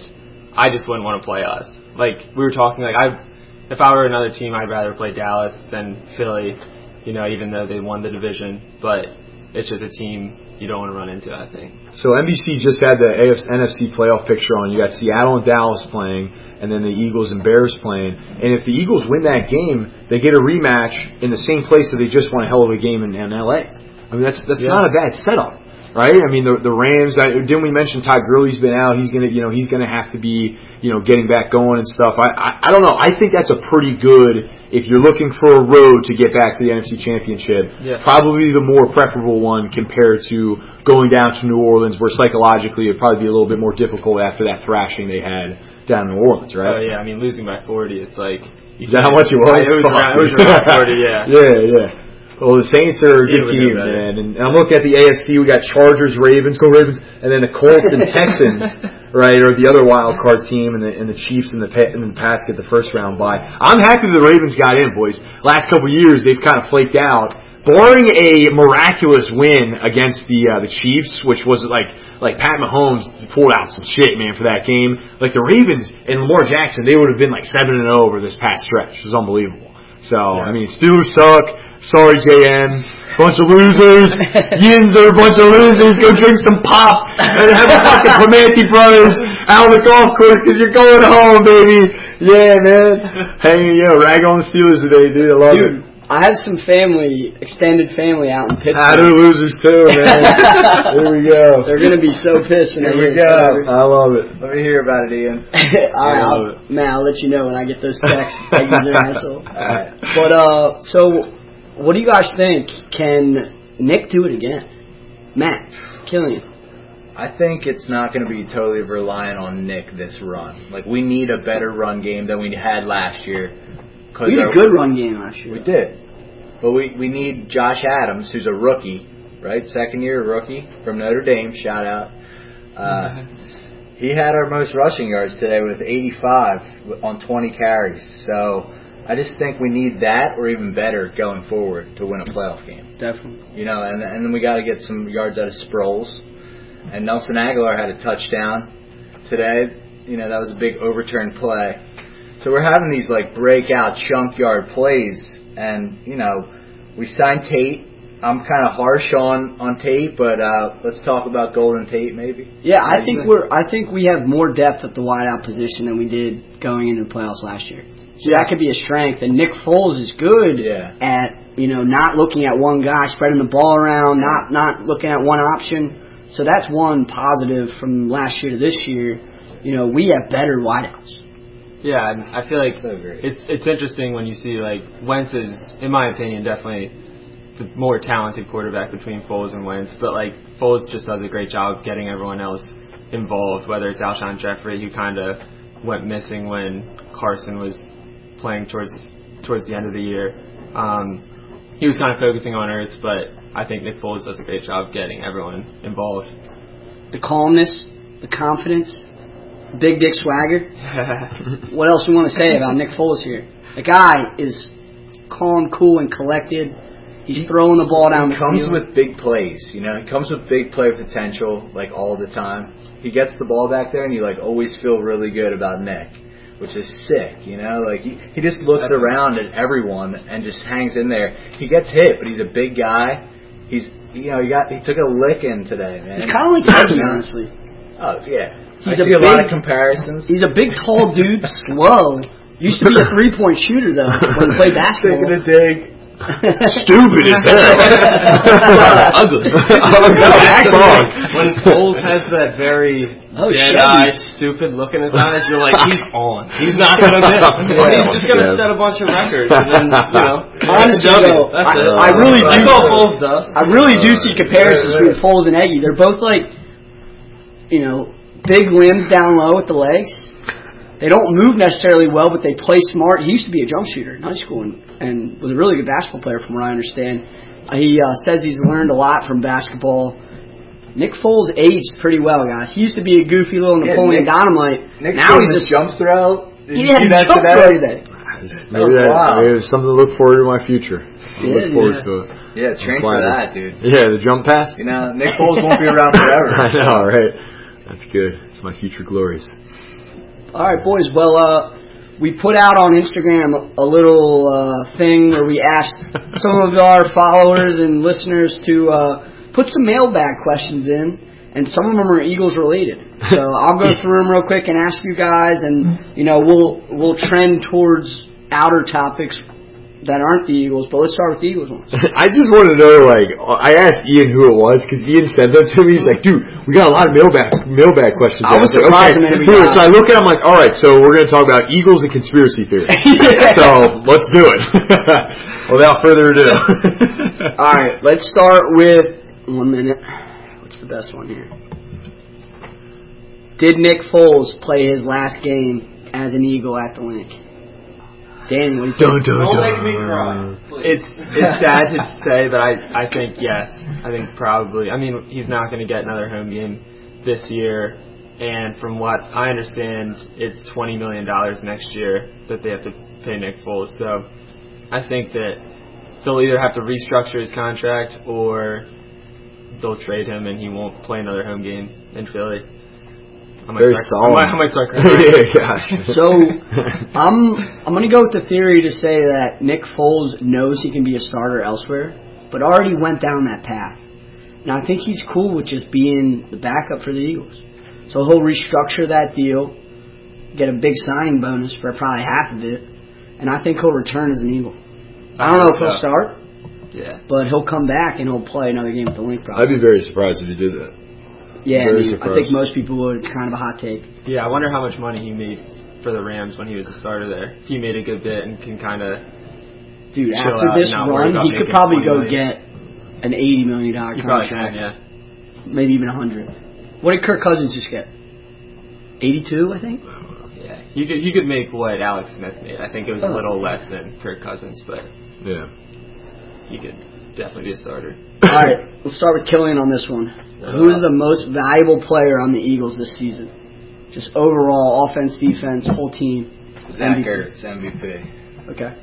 I just wouldn't want to play us. Like we were talking, like I, if I were another team, I'd rather play Dallas than Philly, you know, even though they won the division, but it's just a team you don't want to run into. I think. So NBC just had the AFC, NFC playoff picture on. You got Seattle and Dallas playing, and then the Eagles and Bears playing. And if the Eagles win that game, they get a rematch in the same place that they just won a hell of a game in, in LA. I mean, that's that's Yeah. not a bad setup, right? I mean, the the Rams. I, didn't we mention Todd Gurley's been out? He's gonna, you know, he's gonna have to be, you know, getting back going and stuff. I I, I don't know. I think that's a pretty good. If you're looking for a road to get back to the NFC Championship, Yeah. probably the more preferable one compared to going down to New Orleans, where psychologically it'd probably be a little bit more difficult after that thrashing they had down in New Orleans, right? Oh yeah, I mean losing by 40, it's like. you Is that how much it was? It was around, it was around 40, yeah. yeah, yeah. Well, the Saints are a good Yeah, team, man. And, and I'm looking at the AFC. We got Chargers, Ravens, go Ravens, and then the Colts and Texans, right, or the other wild card team, and the and the Chiefs and the and the Pats get the first round bye. I'm happy the Ravens got in, boys. Last couple years, they've kind of flaked out. Barring a miraculous win against the uh, the Chiefs, which was like like Pat Mahomes pulled out some shit, man, for that game. Like the Ravens and Lamar Jackson, they would have been like seven and zero over this past stretch. It was unbelievable. So I mean, Steelers suck. Sorry, JN. Bunch of losers. Yins are a bunch of losers. Go drink some pop and have a fucking Clementi Brothers out on the golf course because you're going home, baby. Yeah, man. You know, rag on the Steelers today, dude. I love it. Dude, I have some family, extended family out in Pittsburgh. Ah, they're losers too, man. Here we go. They're gonna be so pissed when Here we go. this. I love it. Let me hear about it, Ian. All right, I love I'll, man, I'll let you know when I get those texts. that you're asshole. Alright. But uh, so what do you guys think? Can Nick do it again? Matt, Killian. I think it's not going to be totally reliant on Nick this run. Like we need a better run game than we had last year. 'Cause We had a good run game last year. We did, but we we need Josh Adams, who's a rookie, right? Second year rookie from Notre Dame. Shout out. Uh, he had our most rushing yards today with 85 on 20 carries. So I just think we need that or even better going forward to win a playoff game. Definitely. You know, and and then we got to get some yards out of Sproles. And Nelson Agholor had a touchdown today. You know, that was a big overturned play. So we're having these like breakout chunk yard plays, and you know, we signed Tate. I'm kind of harsh on on Tate, but uh, let's talk about Golden Tate maybe. Yeah, I think we're. I think we have more depth at the wideout position than we did going into the playoffs last year. So that could be a strength. And Nick Foles is good Yeah. at you know not looking at one guy, spreading the ball around, not not looking at one option. So that's one positive from last year to this year. You know, we have better wideouts. Yeah, and I feel like So it's it's interesting when you see like Wentz is, in my opinion, definitely the more talented quarterback between Foles and Wentz. But like Foles just does a great job of getting everyone else involved. Whether it's Alshon Jeffery, who kind of went missing when Carson was playing towards towards the end of the year. Um, he was kind of focusing on Ertz, but I think Nick Foles does a great job getting everyone involved. The calmness, the confidence, big dick swagger. what else we want to say about Nick Foles here? The guy is calm, cool, and collected. He's throwing the ball down He the comes field. with big plays, you know. He comes with big play potential, like all the time. He gets the ball back there, and you like always feel really good about Nick, which is sick, you know. Like he he just looks around at everyone and just hangs in there. He gets hit, but he's a big guy. He's you know he got he took a licking today, man. He's kind of like Peggy, honestly. Oh yeah. He's I a see a lot big- of comparisons. He's a big, tall dude, slow. Used to be a three-point shooter though when he played basketball. Taking a dig. Stupid as hell. Ugly. Actually, when Foles has that very Oh, dead Chevy. eye, stupid look in his eyes, you're like, he's on. He's not gonna miss. he's just gonna Yeah. set a bunch of records, and then you know, Honestly, though, That's I, it. I really do. That's all Foles does. I really do see uh, comparisons between Foles and Eggy. They're both like, you know, big limbs down low with the legs. They don't move necessarily well, but they play smart. He used to be a jump shooter in high school and, and was a really good basketball player, from what I understand. Uh, He uh, says he's learned a lot from basketball. Nick Foles aged pretty well, guys. He used to be a goofy little Yeah, Napoleon Nick- Dynamite. Nick now doing he's the just jump throw. Did he you had see a that jump throw today. Maybe was that, wild. maybe it's something to look forward to in my future. I Yeah, look forward yeah. to it. Yeah, train for that, dude. Yeah, the jump pass. You know, Nick Foles won't be around forever. I know, right? That's good. It's my future glories. All right, boys. Well, uh, we put out on Instagram a, little uh, thing where we asked some of our followers and listeners to uh, put some mailbag questions in, and some of them are Eagles related. So I'll go through them real quick and ask you guys, and you know we'll we'll trend towards outer topics that aren't the Eagles. But let's start with the Eagles ones. I just want to know, like, I asked Ian who it was because Ian sent them to me. He's like, dude, we got a lot of mailbag mailbag questions. I was like, surprised okay, how many we cool. So I look at, it, I'm like, all right, so we're gonna talk about Eagles and conspiracy theories. So let's do it. Without further ado. All right, let's start with one minute. What's the best one here? Did Nick Foles play his last game as an Eagle at the Linc? Danny, what do you think? Dun, dun, Don't dun. make me cry. It's it's sad to say, but I I think yes. I think probably. I mean, he's not going to get another home game this year, and from what I understand, it's twenty million dollars next year that they have to pay Nick Foles. So I think that they'll either have to restructure his contract or they'll trade him and he won't play another home game in Philly. I Very start, I solemn. might, I might start crying. So I'm I'm gonna go with the theory to say that Nick Foles knows he can be a starter elsewhere, but already went down that path. And I think he's cool with just being the backup for the Eagles. So he'll restructure that deal, get a big signing bonus for probably half of it, and I think he'll return as an Eagle. I don't know if he'll start, Yeah. but he'll come back and he'll play another game with the Linc I'd be very surprised if he did that. Yeah, I, mean, I think most people would. It's kind of a hot take. Yeah, I wonder how much money he made for the Rams when he was a starter there. He made a good bit and can kind of Dude, Chill after out this and not worry run, he could probably go million. get an eighty million dollar contract, can. Yeah. maybe even a hundred. What did Kirk Cousins just get? Eighty-two, I think. Yeah. He could he could make what Alex Smith made. I think it was a Oh. little less than Kirk Cousins, but Yeah. he could definitely be a starter. All right, let's start with Killian on this one. Who is the most valuable player on the Eagles this season? Just overall, offense, defense, whole team. Zach MVP. Ertz, MVP. Okay.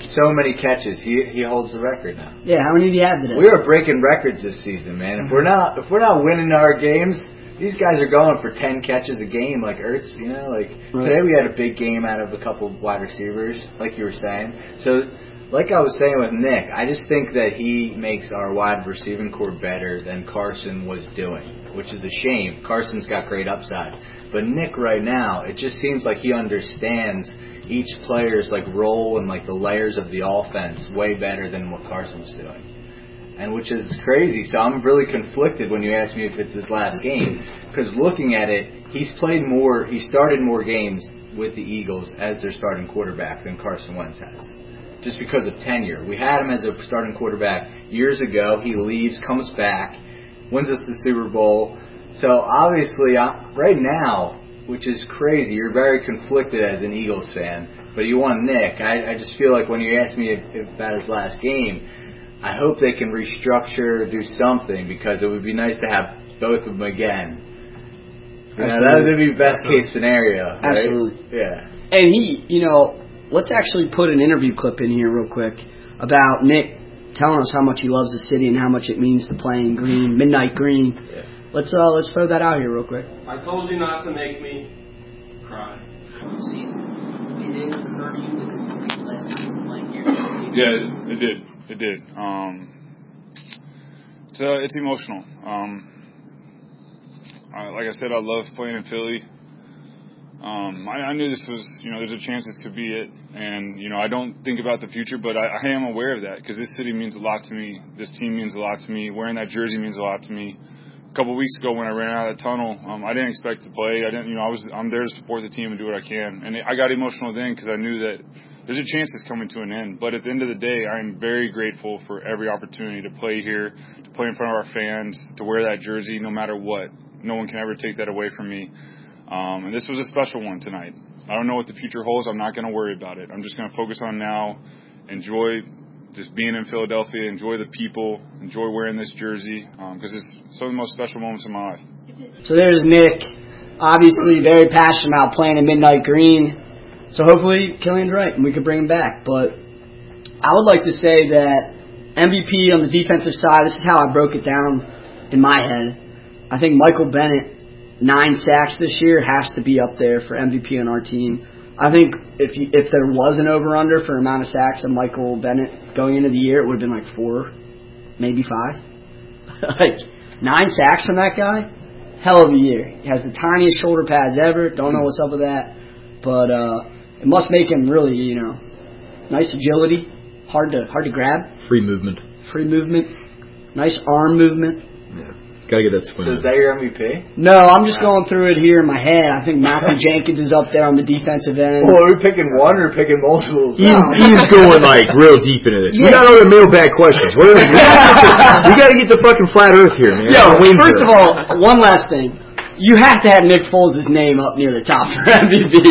So many catches. He he holds the record now. Yeah, how many do you have today? We are breaking records this season, man. If we're not if we're not winning our games, these guys are going for ten catches a game, like Ertz. You know, like Right. today we had a big game out of a couple wide receivers, like you were saying. So, like I was saying with Nick, I just think that he makes our wide receiving core better than Carson was doing, which is a shame. Carson's got great upside, but Nick right now, it just seems like he understands each player's like role and like the layers of the offense way better than what Carson was doing and which is crazy. So I'm really conflicted when you ask me if it's his last game, because looking at it, he's played more, he started more games with the Eagles as their starting quarterback than Carson Wentz has, just because of tenure. We had him as a starting quarterback years ago. He leaves, comes back, wins us the Super Bowl. So obviously, I, right now, which is crazy, you're very conflicted as an Eagles fan. But you want Nick. I, I just feel like when you ask me if, if about his last game, I hope they can restructure, do something because it would be nice to have both of them again. You know, that would be best case scenario. Right? Absolutely. Yeah. And he, you know, let's actually put an interview clip in here real quick about Nick telling us how much he loves the city and how much it means to play in green, midnight green. Let's uh let's throw that out here real quick. I told you not to make me cry. Did it hurt you because the people last time? Yeah, it did. It did. Um, it's uh, it's emotional. Um, I, like I said, I love playing in Philly. Um, I, I knew this was, you know, there's a chance this could be it, and you know, I don't think about the future, but I, I am aware of that because this city means a lot to me. This team means a lot to me. Wearing that jersey means a lot to me. A couple weeks ago, when I ran out of the tunnel, um, I didn't expect to play. I didn't, you know, I was, I'm there to support the team and do what I can, and I got emotional then because I knew that there's a chance it's coming to an end. But at the end of the day, I'm very grateful for every opportunity to play here, to play in front of our fans, to wear that jersey, no matter what. No one can ever take that away from me. Um, and this was a special one tonight. I don't know what the future holds. I'm not going to worry about it. I'm just going to focus on now, enjoy just being in Philadelphia, enjoy the people, enjoy wearing this jersey because it's some of the most special moments of my life. So there's Nick, obviously very passionate about playing in midnight green. So hopefully Killian's right and we could bring him back. But I would like to say that MVP on the defensive side, this is how I broke it down in my head. I think Michael Bennett, nine sacks this year, has to be up there for MVP on our team. I think if you, if there was an over under for amount of sacks of Michael Bennett going into the year, it would have been like four, maybe five. like nine sacks from that guy, hell of a year. He has the tiniest shoulder pads ever. Don't know what's up with that, but uh, it must make him really, you know, nice agility, hard to hard to grab, Free movement. free movement, nice arm movement. Gotta get that So is that your MVP? No, I'm just going through it here in my head. I think Matthew Jenkins is up there on the defensive end. Well, are we picking one or picking multiples? Ian's, Ian's going like real deep into this. We Yeah. got other mailbag questions. We're, we, gotta, we gotta get the fucking flat Earth here, man. Yo, first of all, one last thing. You have to have Nick Foles' name up near the top for MVP.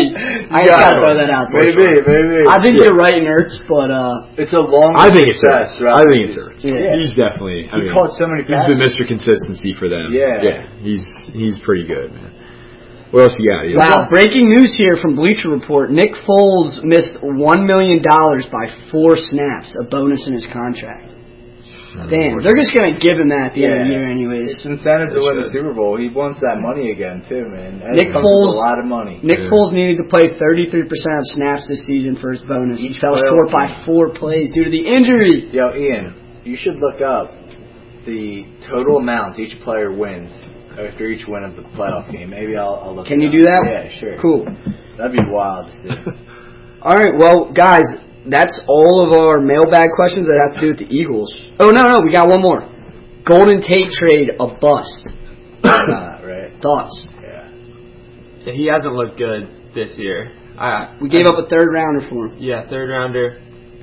I just gotta throw that out there. Maybe, maybe. I think Yeah. you're right, Nerds, but uh, It's a long. I think it's success Ertz. throughout I think it's season. Ertz. Yeah. He's definitely. I He mean, caught so many He's been. Mr. Consistency for them. Yeah. Yeah. He's he's pretty good, man. What else you got? Ian? wow, breaking news here from Bleacher Report. Nick Foles missed one million dollars by four snaps, a bonus in his contract. Damn, they're just gonna give him that at the end of the Yeah. year, anyways. It's incentive to They win the. Super Bowl. He wants that money again too, man. That Nick comes Foles- with a lot of money. Nick Yeah. Foles needed to play 33% of snaps this season for his bonus. He Each fell short by four plays due to the injury. Yo, Ian, you should look up the total amounts each player wins after each win of the playoff game. Maybe I'll, I'll look. Can it you up. do that? Yeah, sure. Cool. That'd be wild to see. All right, well, guys, that's all of our mailbag questions that have to do with the Eagles. Oh no, no, we got one more. Golden Tate trade a bust. Why not, right? Thoughts? Yeah. Yeah, he hasn't looked good this year. I, We gave up a third rounder for him. Yeah, third rounder.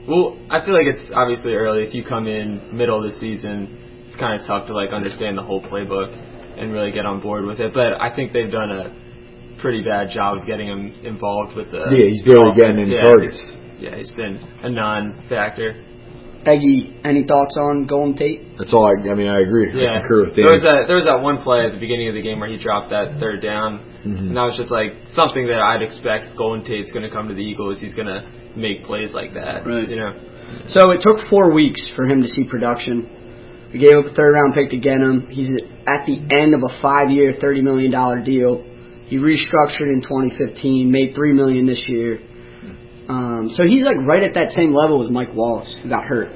Well, I feel like it's obviously early. If you come in middle of the season, it's kind of tough to like understand the whole playbook and really get on board with it. But I think they've done a pretty bad job of getting him involved with the. Yeah, he's barely getting in any yeah, targets. He's- Yeah, he's been a non-factor. Eggy, any thoughts on Golden Tate? That's all. I, I mean, I agree. Yeah, I concur with there was that there was that one play at the beginning of the game where he dropped that third down, Mhm. and that was just like something that I'd expect. Golden Tate's going to come to the Eagles. He's going to make plays like that. Right. You know. So it took four weeks for him to see production. We gave up a third round pick to get him. He's at the end of a five year, $30 million deal. He restructured in 2015, made 3 million this year. Um, so he's like right at that same level as Mike Wallace, who got hurt.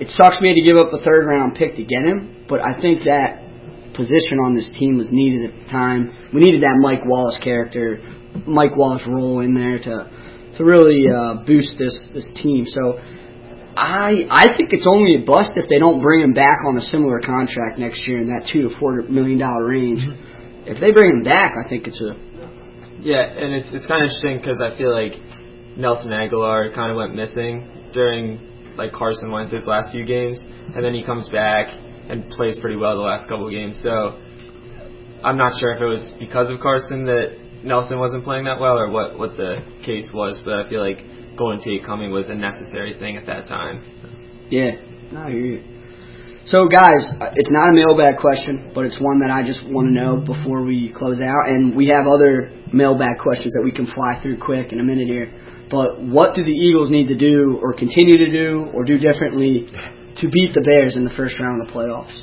It sucks we had to give up a third round pick to get him, but I think that position on this team was needed at the time. We needed that Mike Wallace character, Mike Wallace role in there to to really uh, boost this this team. So I I think it's only a bust if they don't bring him back on a similar contract next year in that two to four million dollar range. If they bring him back, I think it's a Yeah, and it's it's kind of interesting because I feel like Nelson Agholor kind of went missing during like Carson Wentz's last few games, and then he comes back and plays pretty well the last couple of games. So I'm not sure if it was because of Carson that Nelson wasn't playing that well or what what the case was, but I feel like Golden Tate coming was a necessary thing at that time. Yeah, I hear you. So, guys, uh, it's not a mailbag question, but it's one that I just want to know before we close out. And we have other mailbag questions that we can fly through quick in a minute here. But what do the Eagles need to do, or continue to do, or do differently to beat the Bears in the first round of the playoffs?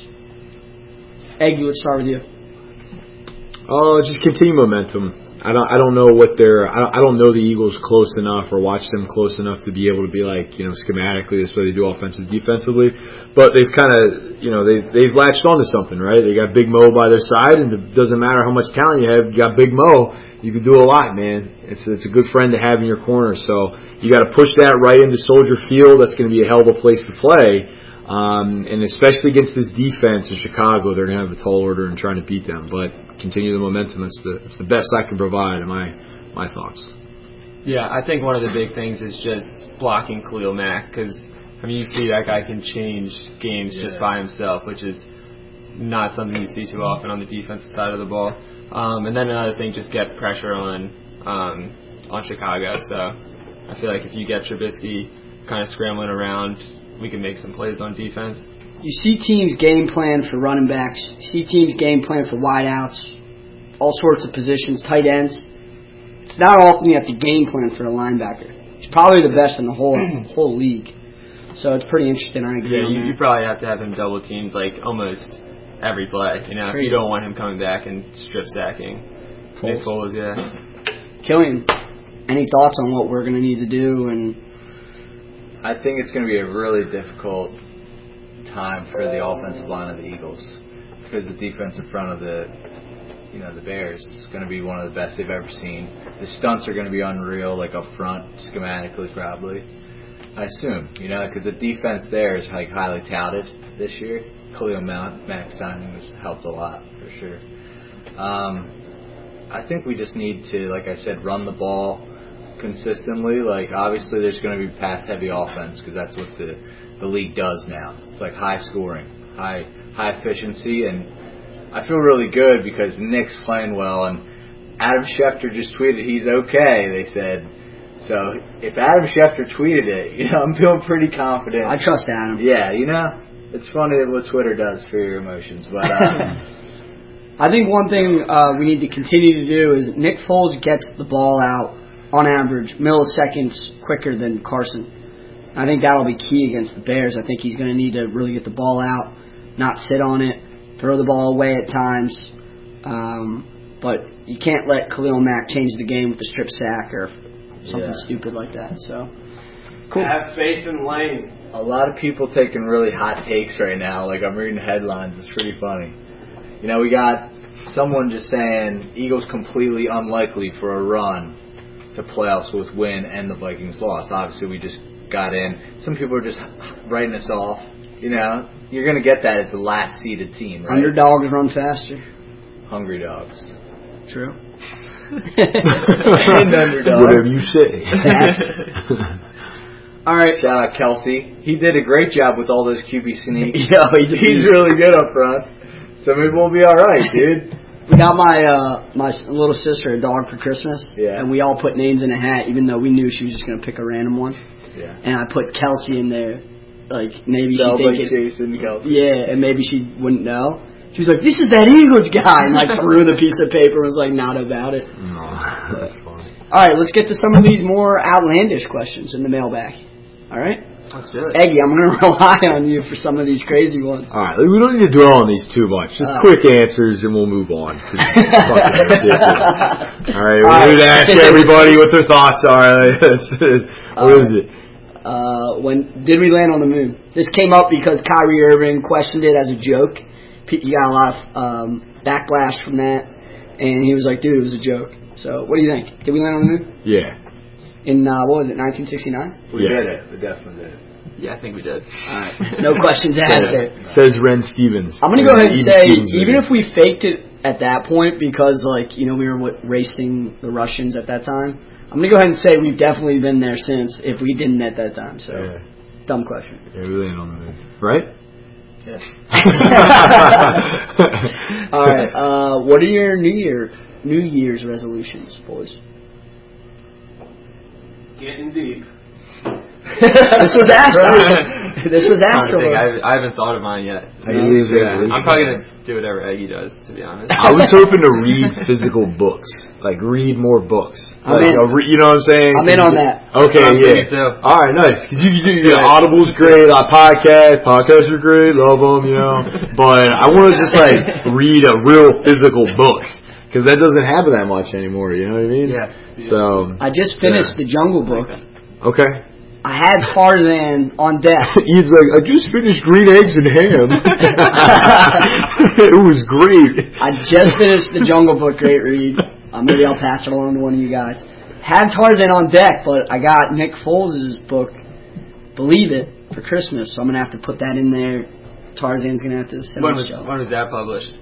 Egg, let's start with you. Oh, just continue momentum. I don't. I don't know what they're. I don't, I don't know the Eagles close enough or watch them close enough to be able to be like you know schematically this way they do offensive defensively. But they've kind of you know they they've latched onto something right. They got Big Mo by their side, and it doesn't matter how much talent you have. You got Big Mo. You can do a lot, man. It's it's a good friend to have in your corner. So you got to push that right into Soldier Field. That's going to be a hell of a place to play. Um, and especially against this defense in Chicago, they're going to have a tall order and trying to beat them. But continue the momentum. That's the that's the best I can provide. In my my thoughts. Yeah, I think one of the big things is just blocking Khalil Mack because I mean you see that guy can change games just by himself, which is not something you see too often on the defensive side of the ball. Um, and then another thing, just get pressure on um, on Chicago. So I feel like if you get Trubisky kind of scrambling around, we can make some plays on defense. You see teams game plan for running backs. You see teams game plan for wideouts, all sorts of positions, tight ends. It's not often you have to game plan for a linebacker. He's probably the best in the whole whole league. So it's pretty interesting. I agree. Yeah, you, you probably have to have him double teamed like almost every play. You know, if you don't want him coming back and strip sacking. Nick Foles. Foles, yeah. Killian, any thoughts on what we're going to need to do? And I think it's going to be a really difficult time for the offensive line of the Eagles because the defense in front of the you know the Bears is going to be one of the best they've ever seen. The stunts are going to be unreal, like up front, schematically probably. I assume, you know, because the defense there is like highly touted this year. Khalil Mack, Mack signing has helped a lot for sure. Um, I think we just need to, like I said, run the ball consistently. Like obviously, there's going to be pass heavy offense because that's what the the league does now. It's like high scoring, high high efficiency, and I feel really good because Nick's playing well, and Adam Schefter just tweeted he's okay. They said. So if Adam Schefter tweeted it, you know, I'm feeling pretty confident. I trust Adam. Yeah, you know, it's funny what Twitter does for your emotions, but uh, I think one thing uh, we need to continue to do is Nick Foles gets the ball out on average milliseconds quicker than Carson. I think that'll be key against the Bears. I think he's going to need to really get the ball out, not sit on it, throw the ball away at times. Um, but you can't let Khalil Mack change the game with a strip sack or something Yeah. stupid like that. So, cool. Have faith in Lane. a lot of people taking really hot takes right now. Like I'm reading headlines. It's pretty funny. You know, we got someone just saying Eagles completely unlikely for a run to playoffs with win and the Vikings lost. Obviously, we just got in. Some people are just writing us off. You know, you're gonna get that at the last seeded team, right? Underdogs run faster. Hungry dogs. True. and underdogs. Whatever you say. All right. Shout out Kelce. He did a great job with all those QB sneaks. Yeah, he did. He's really good up front. So maybe we'll be all right, dude. We got my uh my little sister a dog for Christmas, Yeah. and we all put names in a hat, even though we knew she was just gonna pick a random one. Yeah. And I put Kelsey in there, like maybe Sounds she like think it, Jason Kelce. yeah, and maybe she wouldn't know. She was like, "This is that Eagles guy," and like threw the piece of paper and was like, "Not about it." No, that's funny. All right, let's get to some of these more outlandish questions in the mailbag. All right, Let's do it. Eggy, I'm gonna rely on you for some of these crazy ones. All right, we don't need to dwell on these too much. Just Uh. quick answers, and we'll move on. 'cause it's fucking ridiculous. All right, we All right. need to ask everybody what their thoughts are. what is it? Uh, when did we land on the moon? This came up because Kyrie Irving questioned it as a joke. P- He got a lot of um, backlash from that, and he was like, "Dude, it was a joke." So, what do you think? Did we land on the moon Yeah. in uh, what was it, 1969? We Yes. did it. We definitely did. Yeah, I think we did. Alright, no questions asked there. Says Ren Stevens. I'm gonna go ahead and Eden say, Stevens even radio. if we faked it at that point, because like you know we were what, racing the Russians at that time, I'm gonna go ahead and say we've definitely been there since. If we didn't at that time, so Yeah. dumb question. Yeah, we land on the moon. Right? Yeah. All right. Uh, what are your New Year New Year's resolutions, boys? Getting deep. this was asked. this was I, asked don't of think us. I, I haven't thought of mine yet. I believe Yeah, it. I'm probably gonna do whatever Eggy does, to be honest. I was hoping to read physical books, like read more books. I'm like, in. re- you know what I'm saying? I'm in on that. Okay, I'm yeah. too. All right, nice. Because you can do you know, Audible's great, uh, podcast, podcasts are great, love them, you know. But I want to just like read a real physical book because that doesn't happen that much anymore. You know what I mean? Yeah. So I just finished the Jungle Book. okay. I had Tarzan on deck. He's like, I just finished green eggs and ham. it was great. I just finished the Jungle Book. Great read. Uh, maybe I'll pass it along to one of you guys. Had Tarzan on deck, but I got Nick Foles' book, Believe It, for Christmas, so I'm gonna have to put that in there. Tarzan's gonna have to send When me was, a show. when was that published?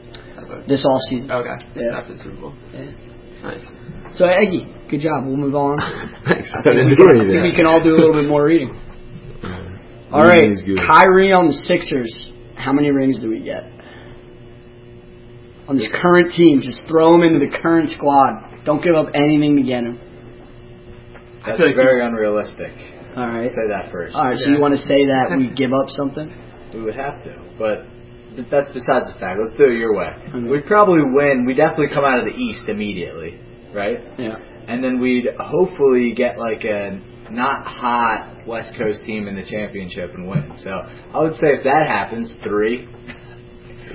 This all season. Okay. Yeah. After the Super Bowl. Yeah. Nice. So Eggy, good job. We'll move on. Thanks. I I think, didn't we do can, I think we can all do a little bit more reading. All right, Reading is. Kyrie on the Sixers. How many rings do we get on this current team? Just throw him into the current squad. Don't give up anything to get him. That's like very unrealistic. All right. Say that first. All right. So you want to say that we give up something? We would have to, but that's besides the fact. Let's do it your way. Okay. We'd probably win. We'd definitely come out of the East immediately, right? Yeah. And then we'd hopefully get like a not hot West Coast team in the championship and win. So I would say if that happens, three.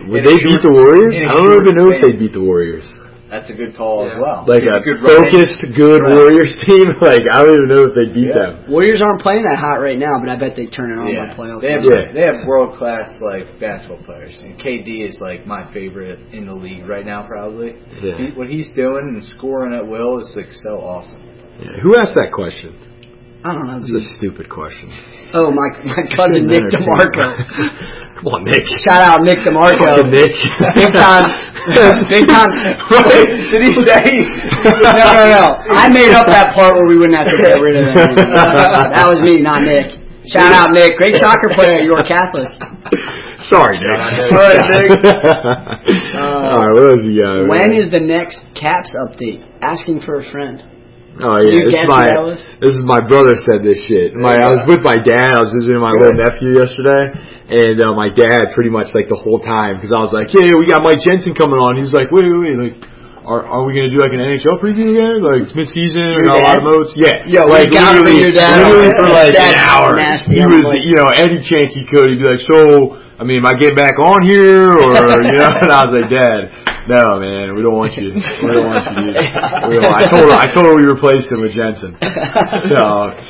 Would they beat the Warriors? I don't even know if span. they beat the Warriors. That's a good call as well. Like It's a good run. focused, good Right. Warriors team. Like I don't even know if they beat Yeah. them. Warriors aren't playing that hot right now, but I bet they turn it on Yeah, by playoff. they have. Yeah. they have world class like basketball players. And KD is like my favorite in the league right now, probably. Yeah. He- what he's doing and scoring at will is like so awesome. Yeah. Who asked that question? I don't know. This is a stupid question. Oh, my my cousin Nick DeMarco. Come on, Nick. Shout out Nick DeMarco. Fucking Nick. Big time. Big time. Right? Did he say? no, no, no. I made up that part where we wouldn't have to get rid of that. that was me, not Nick. Shout out Nick. Great soccer player. You're a Catholic. Sorry, Nick. Nick. All right, Nick. Uh, All right, what else you got? When is the next Caps update? Asking for a friend. Oh yeah, you this is my was? this is my brother said this shit. My I was with my dad. I was visiting my little nephew yesterday, and uh, my dad pretty much like the whole time because I was like, "Yeah, we got Mike Jensen coming on." He's like, "Wait, wait, wait, like." Are, are we gonna do like an NHL preview again? Like it's mid-season, we got a lot of modes. Yeah, yeah. like literally, your dad literally for like an hour. nasty. He was, like- you know, any chance he could, he'd be like, "So, I mean, am I getting back on here?" Or you know, and I was like, "Dad, no, man, we don't want you. We don't want you." To, we don't, I told her, I told her we replaced him with Jensen. So,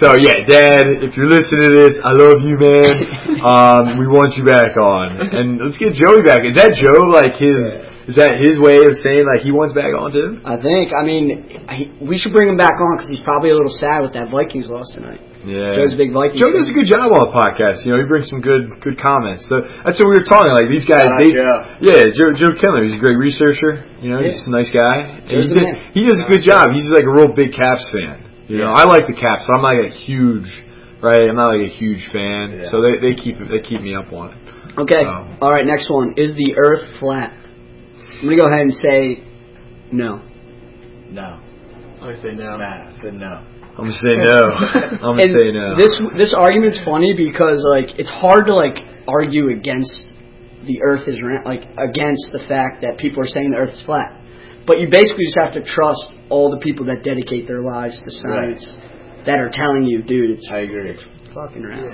so yeah, Dad, if you're listening to this, I love you, man. Um, we want you back on, and let's get Joey back. Is that Joe like his? Is that his way of saying like he wants back on too? I think. I mean, he, we should bring him back on because he's probably a little sad with that Vikings loss tonight. Yeah, Joe's a big Vikings. Joe does a good job on the podcast. You know, he brings some good good comments. The, that's what we were talking. Like these guys, Shout they Joe. yeah, Joe Joe Kindler. He's a great researcher. You know, he's a nice guy. Joe's he, the did- man. he does a good job. He's like a real big Caps fan. You know, I like the Caps, so I'm not like a huge right. I'm not like a huge fan. Yeah. So they they keep they keep me up on it. Okay. Um, All right. Next one. Is the Earth flat? I'm gonna go ahead and say no. No. I'm gonna say no. Nah, I said no. I'm gonna say no. I'm gonna And say no. This this argument's funny because like it's hard to like argue against the Earth is round, like against the fact that people are saying the Earth is flat. But you basically just have to trust all the people that dedicate their lives to science that are telling you, dude, it's I agree. it's fucking round.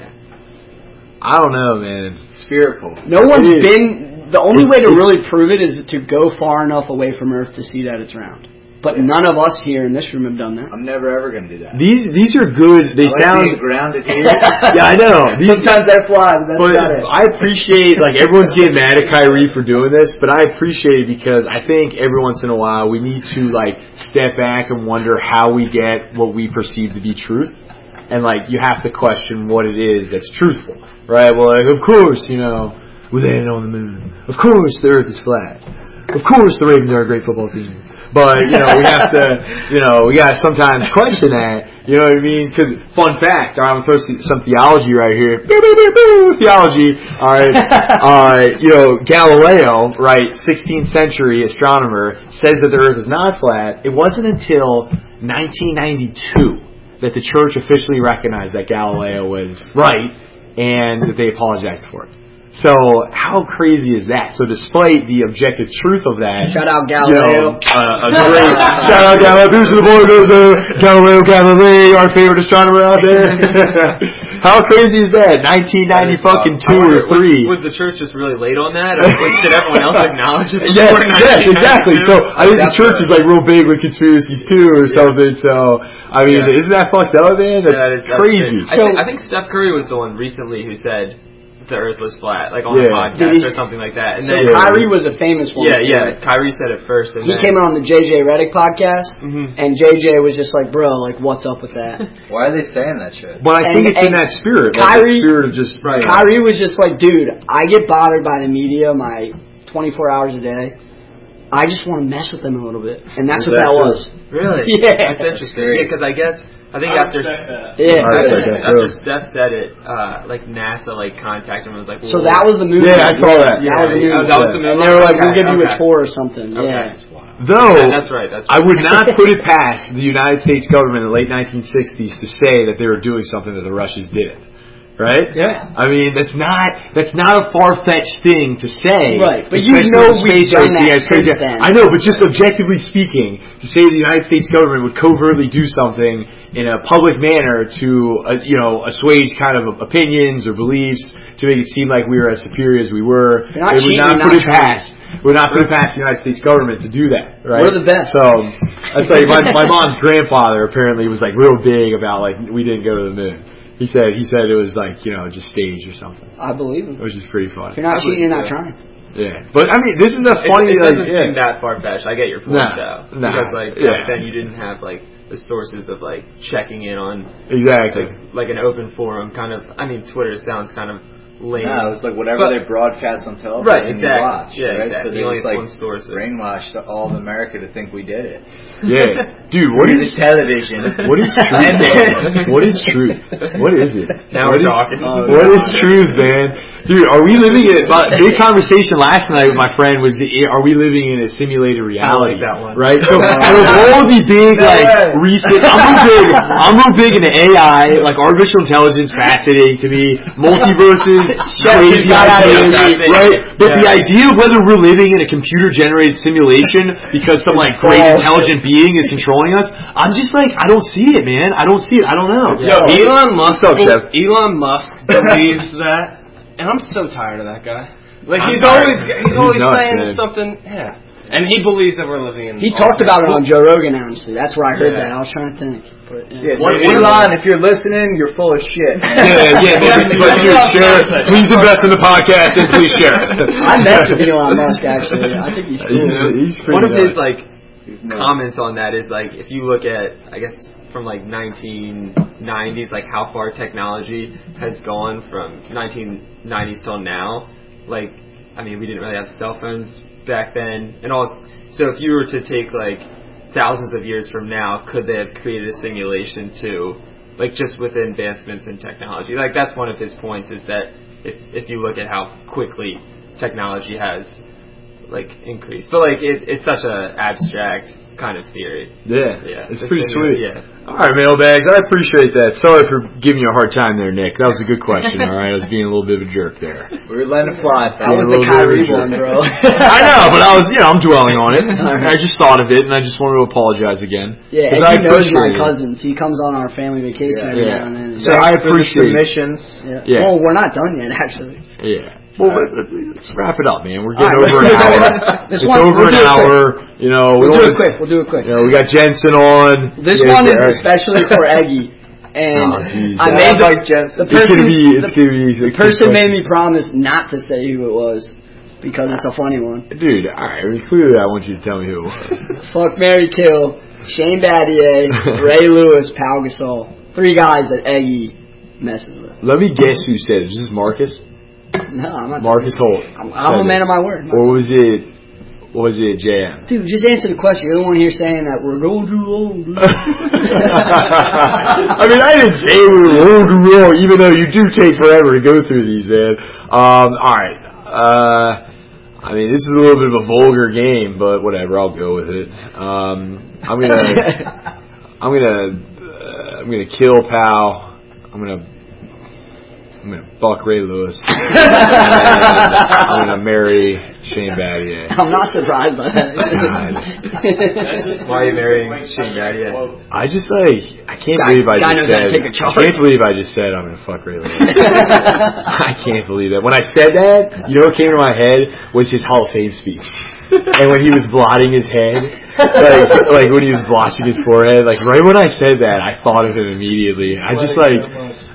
I don't know, man. Spherical. No one's been. The only It's- way to really prove it is to go far enough away from Earth to see that it's round. But none of us here in this room have done that. I'm never ever gonna do that. These these are good. They I like sound being grounded here. yeah, I know. These, Sometimes that flies. That's but about it. I appreciate like everyone's getting mad at Kyrie for doing this, but I appreciate it because I think every once in a while we need to like step back and wonder how we get what we perceive to be truth, and like you have to question what it is that's truthful, right? Well, like of course you know we landed on the moon. Of course the Earth is flat. Of course the Ravens are a great football team. But you know we have to, you know, we got to sometimes question that. You know what I mean? Because fun fact, I'm gonna throw some theology right here. Theology. All right. uh, you know, Galileo, right, 16th century astronomer, says that the Earth is not flat. It wasn't until 1992 that the church officially recognized that Galileo was right and that they apologized for it. So how crazy is that? So despite the objective truth of that, Shout out you Galileo. know, uh, a great shout out Galileo. Boost to the board goes Galileo Galilei, our favorite astronomer out there. How crazy is that? 1990 fucking two wonder, or three. Was, was the church just really late on that, or like, did everyone else acknowledge it? Yes, yes, exactly. So I think the church is like real big with conspiracies too, or something. So I mean, Yeah. isn't that fucked up, man? That's Yeah, that is- that's crazy. big. I, think, I think Steph Curry was the one recently who said the Earth was flat, like on a podcast he- or something like that. And So then Kyrie was a famous one. yeah, yeah, Kyrie said it first, and He then, came on the JJ Redick podcast, Mhm. and JJ was just like, "Bro, like, what's up with that?" Why are they saying that shit? But I think it's in that spirit, like Kyrie- the spirit of just Right. Kyrie was just like, "Dude, I get bothered by the media my 24 hours a day. I just want to mess with them a little bit," and that's what that was. Really? Yeah. That's interesting. Yeah, because I guess I think I after that. Yeah. I after, that after. Steph said it, uh, like NASA like contacted him and was like, So that was the movie. Yeah, I saw that. That was the movie. Oh, that was the And they were like, "We'll Okay, give you a tour or something." Okay. Yeah. Though Yeah, that's right. That's right. I would not put it past the United States government in the late 1960s to say that they were doing something that the Russians didn't. Right? Yeah. I mean, that's not that's not a far fetched thing to say. Right, but you know we've done that since then. I know, but just objectively speaking, to say the United States government would covertly do something in a public manner to uh, you know assuage kind of opinions or beliefs to make it seem like we were as superior as we were, You're not it would not put not it past we're not putting it past the United States government to do that, right? We're the best. So that's like my my mom's grandfather apparently was like real big about like we didn't go to the moon. He said he said it was like you know just staged or something, I believe him. which is pretty fun. If you're not cheating, you're not believe trying. Yeah, but I mean this is a It, funny it like doesn't yeah. seem that far fetched. I get your point Nah, though, nah, because like yeah. then you didn't have like the sources of like checking in on exactly. like, like an open forum kind of. I mean, Twitter sounds kind of lame. No, it was like whatever But- they broadcast on television, Right, you exactly. watch, Yeah, right? exactly. So they You just like one source of- brainwashed all of America to think we did it. Yeah, dude, What is the television? what is truth? what is truth? What is it? Now What we're is- talking. Oh, What is oh, truth, man? Dude, are we living in? But big conversation last night with my friend was: Are we living in a simulated reality? that one. Right. So out of all the big like recent, I'm real big. I'm real big into AI, like artificial intelligence, fascinating to me. Multiverses, crazy got out of ideas, right? But the idea of whether we're living in a computer-generated simulation because some like great intelligent being is controlling us, I'm just like, I don't see it, man. I don't see it. I don't know. Yo, Elon Musk. What's Chef? Elon Musk believes that, and I'm so tired of that guy. Like I'm he's tired. always he's He's always nuts, saying man. something. Yeah, and he believes that we're living in. He talked about it on Joe Rogan, honestly. That's where I heard Yeah. that. I was trying to think. But, Yeah, yeah. so Elon, if you're listening, you're full of shit. Yeah, yeah, but, but dude, share. Please invest in the podcast and please share it. I met with Elon Musk, actually. I think he's cool. He's, he's pretty One of his like comments on that is like if you look at I guess from like 1990s like how far technology has gone from 1990s till now. Like I mean we didn't really have cell phones back then. And all so if you were to take like thousands of years from now could they have created a simulation too like just with advancements in technology? Like that's one of his points is that if if you look at how quickly technology has like increased. But like it, it's such a abstract kind of theory. Yeah, Yeah, it's the pretty same- sweet. yeah. All right, mailbags. I appreciate that. Sorry for giving you a hard time there, Nick. That was a good question. All right, I was being a little bit of a jerk there. We were letting it fly. That was the Kyrie one, bro. I know, but I was, you know, I'm dwelling on it. I just thought of it, and I just wanted to apologize again. Yeah, 'Cause and I he knows my cousins. He comes on our family vacation every Yeah. now and then. So I appreciate submissions. Yeah. Yeah. Well, we're not done yet, actually. Yeah. Well, let- uh, let's wrap it up, man. We're getting right, over an hour. it's one- over we'll an hour. You know, we We'll do don't- it quick. We'll do it quick. You know, we got Jensen on. This Yeah, one is Eric. especially for Eggy. And Oh. I made the, like Jensen. the It's person, gonna be- it's the, gonna be- the person made me promise not to say who it was because it's a funny one. Dude, all right. I mean, clearly, I want you to tell me who it was. Fuck Mary Kill, Shane Battier, Ray Lewis, Pau Gasol. Three guys that Eggy messes with. Let me guess who said it. Was this Marcus? No, I'm not. Marcus Holt. I'm, I'm a man of my word. Or was it? Was it JM? Dude, just answer the question. You're the one here saying that we're going too long. I mean, I didn't say we were old and raw, even though you do take forever to go through these, man. Um, all right. Uh, I mean, this is a little bit of a vulgar game, but whatever. I'll go with it. Um, I'm gonna, I'm gonna, uh, I'm gonna kill Pau. I'm gonna, I'm gonna fuck Ray Lewis. I'm gonna marry Shane Battier. I'm not surprised by that. Why are you marrying Shane Battier? I just like I can't Guy- believe I guy just knows how to said a charge. I can't believe I just said I'm gonna fuck Ray Lewis. I can't believe that. When I said that, you know what came to my head was his Hall of Fame speech. And when he was blotting his head, like like when he was blotching his forehead, like right when I said that, I thought of him immediately. I just like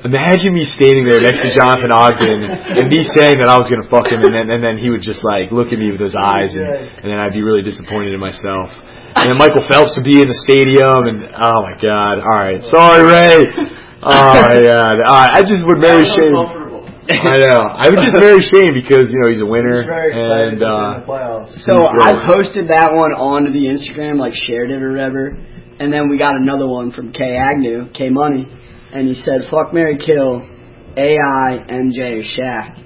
imagine me standing there next to Jonathan Ogden and me saying that I was gonna fuck him, and then and then he would just like look at me with his eyes, and, and then I'd be really disappointed in myself. And Michael Phelps would be in the stadium, and oh my god! All right, sorry Ray. Oh my god! All right, I just would marry Shane. I know. I would just marry Shane because you know he's a winner, and uh, So I posted that one onto the Instagram, like shared it or whatever, and then we got another one from K Agnew, K Money, and he said, "Fuck Mary Kill, AI, MJ, or Shaq."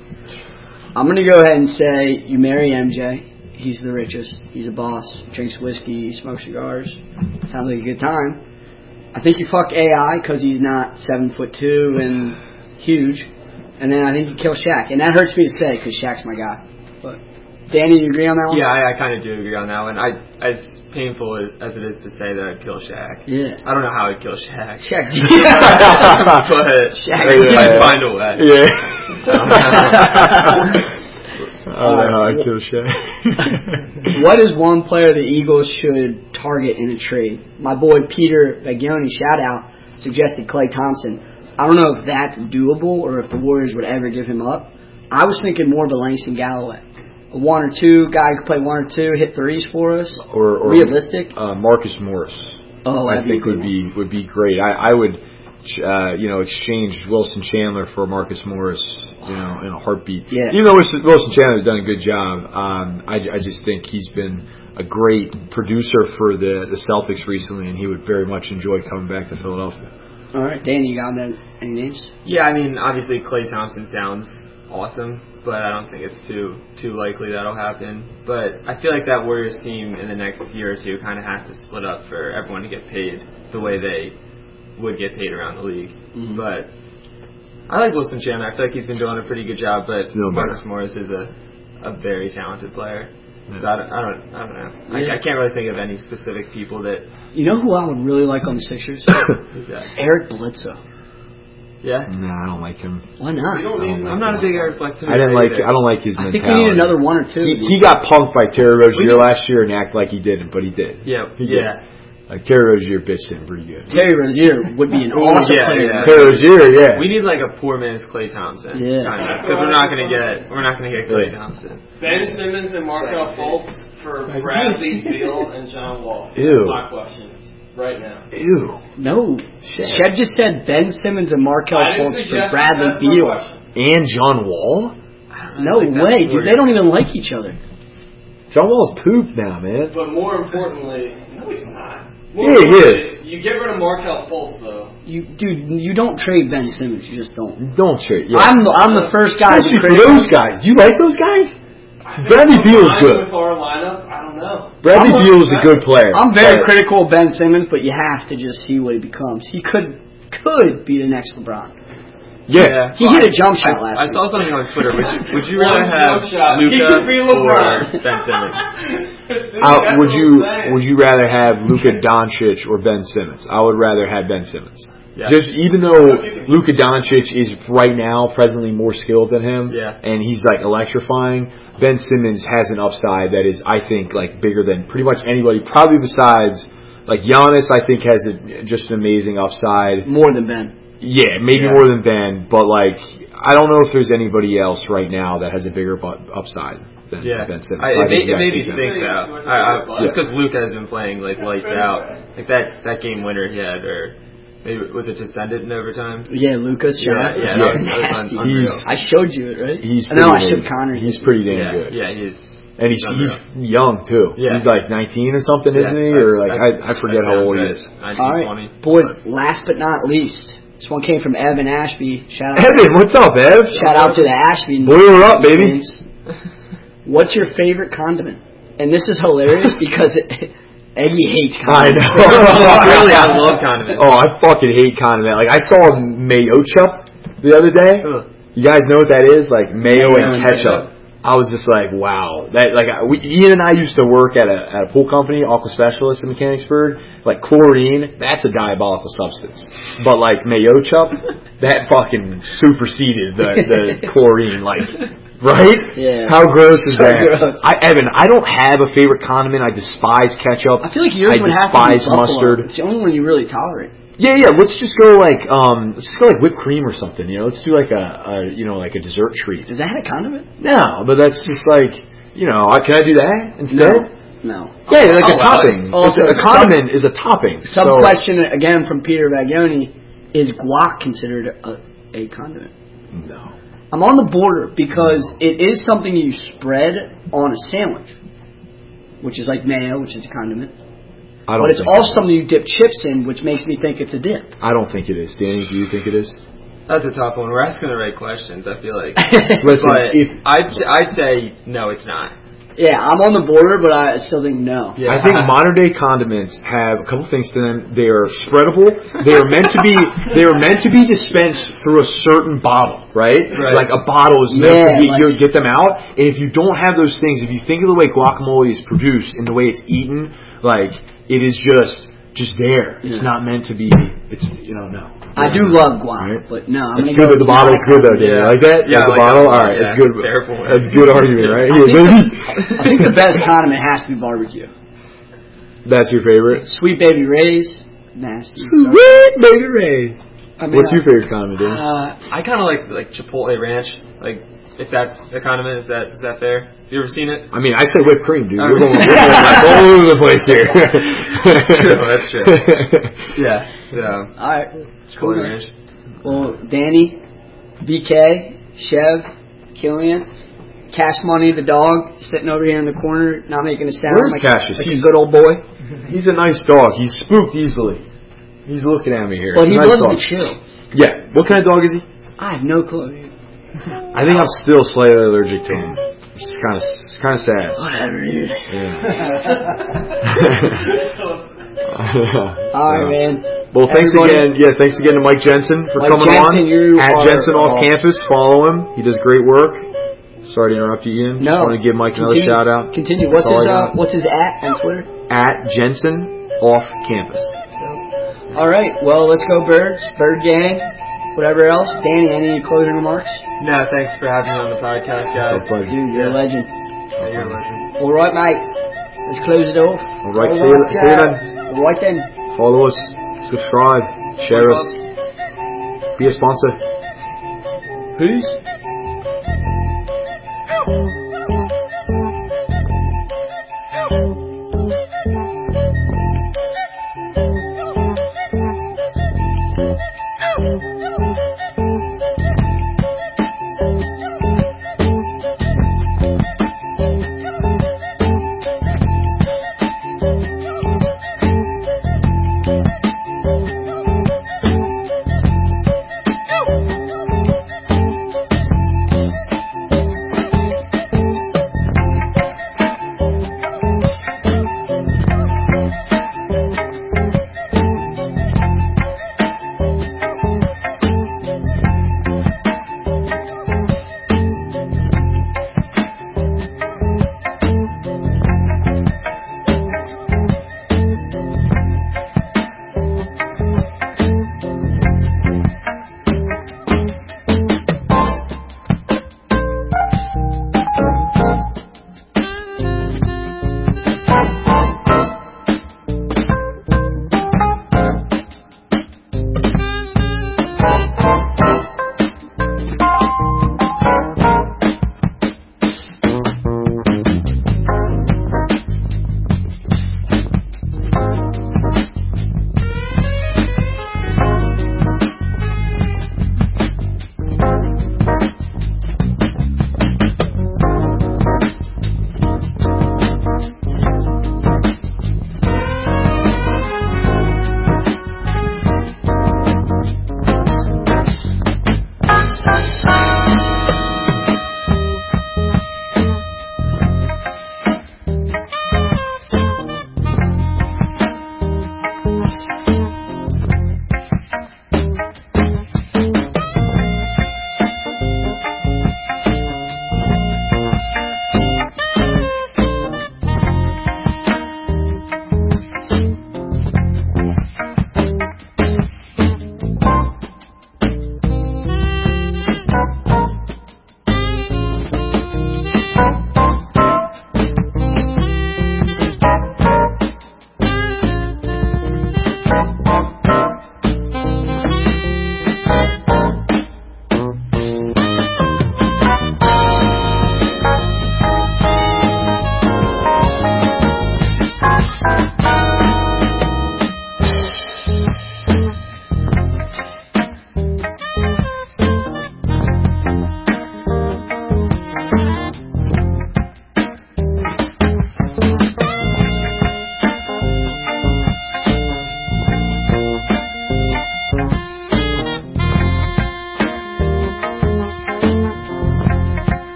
I'm gonna go ahead and say you marry MJ. He's the richest. He's a boss. Drinks whiskey. Smokes cigars. Sounds like a good time. I think you fuck AI because he's not seven foot two and huge. And then I think you kill Shaq, and that hurts me to say because Shaq's my guy. But Danny, you agree on that one? Yeah, I, I kind of do agree on that one. I, as painful as, it is to say that I'd kill Shaq. Yeah. I don't know how I'd kill Shaq. Shaq. but Shaq. I'd find a way. Yeah. Oh, no, I kill Shaq. what is one player the Eagles should target in a trade? My boy Peter Bagioni, shout out, suggested Klay Thompson. I don't know if that's doable or if the Warriors would ever give him up. I was thinking more of a Langston Galloway. A one or two guy who could play one or two, hit threes for us. or, or Realistic? Uh, Marcus Morris. Oh, I that'd be think would be would be great. I, I would, uh, you know, exchanged Wilson Chandler for Marcus Morris, you know, in a heartbeat. Yeah. Even though Wilson Wilson Chandler's done a good job, um, I, I just think he's been a great producer for the the Celtics recently, and he would very much enjoy coming back to Philadelphia. All right, Danny, you got that? Any names? Yeah, I mean, obviously Klay Thompson sounds awesome, but I don't think it's too too likely that'll happen. But I feel like that Warriors team in the next year or two kind of has to split up for everyone to get paid the way they would get paid around the league. Mm-hmm. But I like Wilson Chandler. I feel like he's been doing a pretty good job. But Doing better. Marcus Morris is a a very talented player. So I don't, I don't, I don't know. Yeah. I, I can't really think of any specific people that. You know who I would really like on the Sixers? Who's that? Eric Bledsoe. Yeah. No, I don't like him. Why not? We don't need, I'm not a big Eric Bledsoe. I didn't like. either. I don't like his I think mentality. we need another one or two. He, he got punked by Terry Rozier last year and act like he didn't, but he did. Yeah, He did. Yeah. Like Terry Rozier bitched him pretty good. Terry Rozier would be an awesome Yeah, player. yeah. Terry Rozier, yeah. We need like a poor man's Klay Thompson. Yeah. Because we're not gonna get we're not gonna get Klay Yeah. Thompson. Ben Simmons and Markelle Fultz for Bradley Beal and John Wall. Ew. That's my question right now. Ew. No. Shed just said Ben Simmons and Markelle I Fultz for Bradley that's Beal. And John Wall? No think way, dude. They don't even like each other. John Wall's pooped now, man. But more importantly, no, he's not. Yeah, he importantly, You get rid of Markelle Fultz though. You, dude, you don't trade Ben Simmons. You just don't. Don't trade. Yeah. I'm the, I'm the first guy to Especially for those guys. Do you like those guys? Bradley Beal's Fine good. With our lineup, I don't know. know. Bradley I'm- Beal is a good player. I'm very but- critical of Ben Simmons, but you have to just see what he becomes. He could could be the next LeBron. Yeah. He hit a jump shot I, last I week. saw something on Twitter. Would you, would you rather have jump. He Luka could be or Ben Simmons? Uh, would you would you rather have Luka Doncic or Ben Simmons? I would rather have Ben Simmons. Yeah. Just even though Luka Doncic is right now presently more skilled than him, Yeah. and he's like electrifying, Ben Simmons has an upside that is, I think, like bigger than pretty much anybody, probably besides like Giannis. I think has a, just an amazing upside. More than Ben. Yeah, maybe Yeah. more than Ben, but like I don't know if there's anybody else right now that has a bigger bu- upside than Yeah, Ben Simmons. I, So I made, think it that made me could think him. that. I, I, just Yeah. because Luke has been playing like lights out, like that that game winner he had, or maybe was it just ended in overtime? Yeah, Luka's shot. Yeah, yeah, That that was was- that was nasty. un- unreal. I showed you it, right? He's I know I showed amazing. Connor. He's pretty damn yeah, good. yeah, he's And he's He's he's young too. Yeah. He's like 19 or something, isn't he? Yeah, Or like I, I forget how sounds old he is. 19, All right, 20. boys. Last but not least, this one came from Evan Ashby. Shout out, Evan, what's up, Ev? shout out to the Ashby. Boil her up, baby. What's your favorite condiment? And this is hilarious because it, Eggy hates condiments. I know. really, I love condiments. Oh, I fucking hate condiment. Like I saw mayo chup the other day. Ugh. You guys know what that is? Like mayo, Mayo and and ketchup. I was just like, wow. That like I- we, Ian and I used to work at a at a pool company, Aqua Specialist in Mechanicsburg. Like chlorine, that's a diabolical substance. But like mayo chup, that fucking superseded the the chlorine. Like, right? Yeah. How gross is So that? gross. I Evan, I don't have a favorite condiment. I despise ketchup. I feel like yours I would have to be buffalo. mustard. It's the only one you really tolerate. Yeah, yeah. Let's just go like um, let's just go like whipped cream or something. You know, let's do like a, a you know like a dessert treat. Is that a condiment? No, but that's just like you know. I- Can I do that instead? No. Yeah, like a Oh, topping. Also, a condiment is a topping. Sub So- question again from Peter Vagioni: Is guac considered a, a condiment? No. I'm on the border because it is something you spread on a sandwich, which is like mayo, which is a condiment. I don't. But it's think also it something you dip chips in, which makes me think it's a dip. I don't think it is. Danny, do you think it is? That's a tough one. We're asking the right questions. I feel like. Listen, but if I'd I'd say no, it's not. Yeah, I'm on the border, but I still think no. Yeah. I think modern day condiments have a couple things to them. They are spreadable. They are meant to be. They are meant to be dispensed through a certain bottle, right? Right. Like a bottle is meant Yeah, to be, like- you get them out. And if you don't have those things, if you think of the way guacamole is produced and the way it's eaten, like it is just just there. It's Yeah. not meant to be. It's you know no. I do love guac, Right. but no, I'm It's gonna good, go. but the bottle's good though, Danny. Yeah. Like that? Yeah, Like the like bottle? that. Alright, Yeah. it's good. Careful. That's a good argument, right? I think, baby. I think the best condiment has to be barbecue. That's your favorite? Sweet baby Ray's, nasty. Sweet baby Ray's. I mean, What's your favorite condiment, Danny? Uh, I kind of like like Chipotle ranch. Like if that's a condiment, is that is that fair? You ever seen it? I mean, I say whipped cream, dude. Oh. We're going, we're going all over the place here. That's true, that's true. Yeah. So All right, Chipotle ranch. Well, Danny, BK, Chev, Killian, Cash Money, the dog, sitting over here in the corner, not making a sound. Where's like, Cassius? Like a good old boy. He's a nice dog. He's spooked easily. He's looking at me here. But It's he nice loves dog. to chill. Yeah. What kind of dog is he? I have no clue. I think I'm still slightly allergic to him. Which is kind of it's kind of sad. Whatever, dude. Yeah. All right, man. Well, thanks Everybody- again. Yeah, thanks again to Mike Jensen for Mike coming Jensen, you on. At are- Jensen off campus, follow him. He does great work. Sorry to interrupt you, Ian. Just No. want to give Mike another shout out. Continue. What's That's all his uh. What's his at on Twitter? At Jensen off campus. All right. Well, let's go, birds, bird gang, Whatever else, Danny, any closing remarks? No, thanks for having me on the podcast, guys. It's a pleasure. Dude, you're yeah. a legend. Yeah, you're a legend. All right, mate. Let's close it off. All right, All see, right you, see you then. All right then. Follow us, subscribe, share us, be a sponsor. Peace.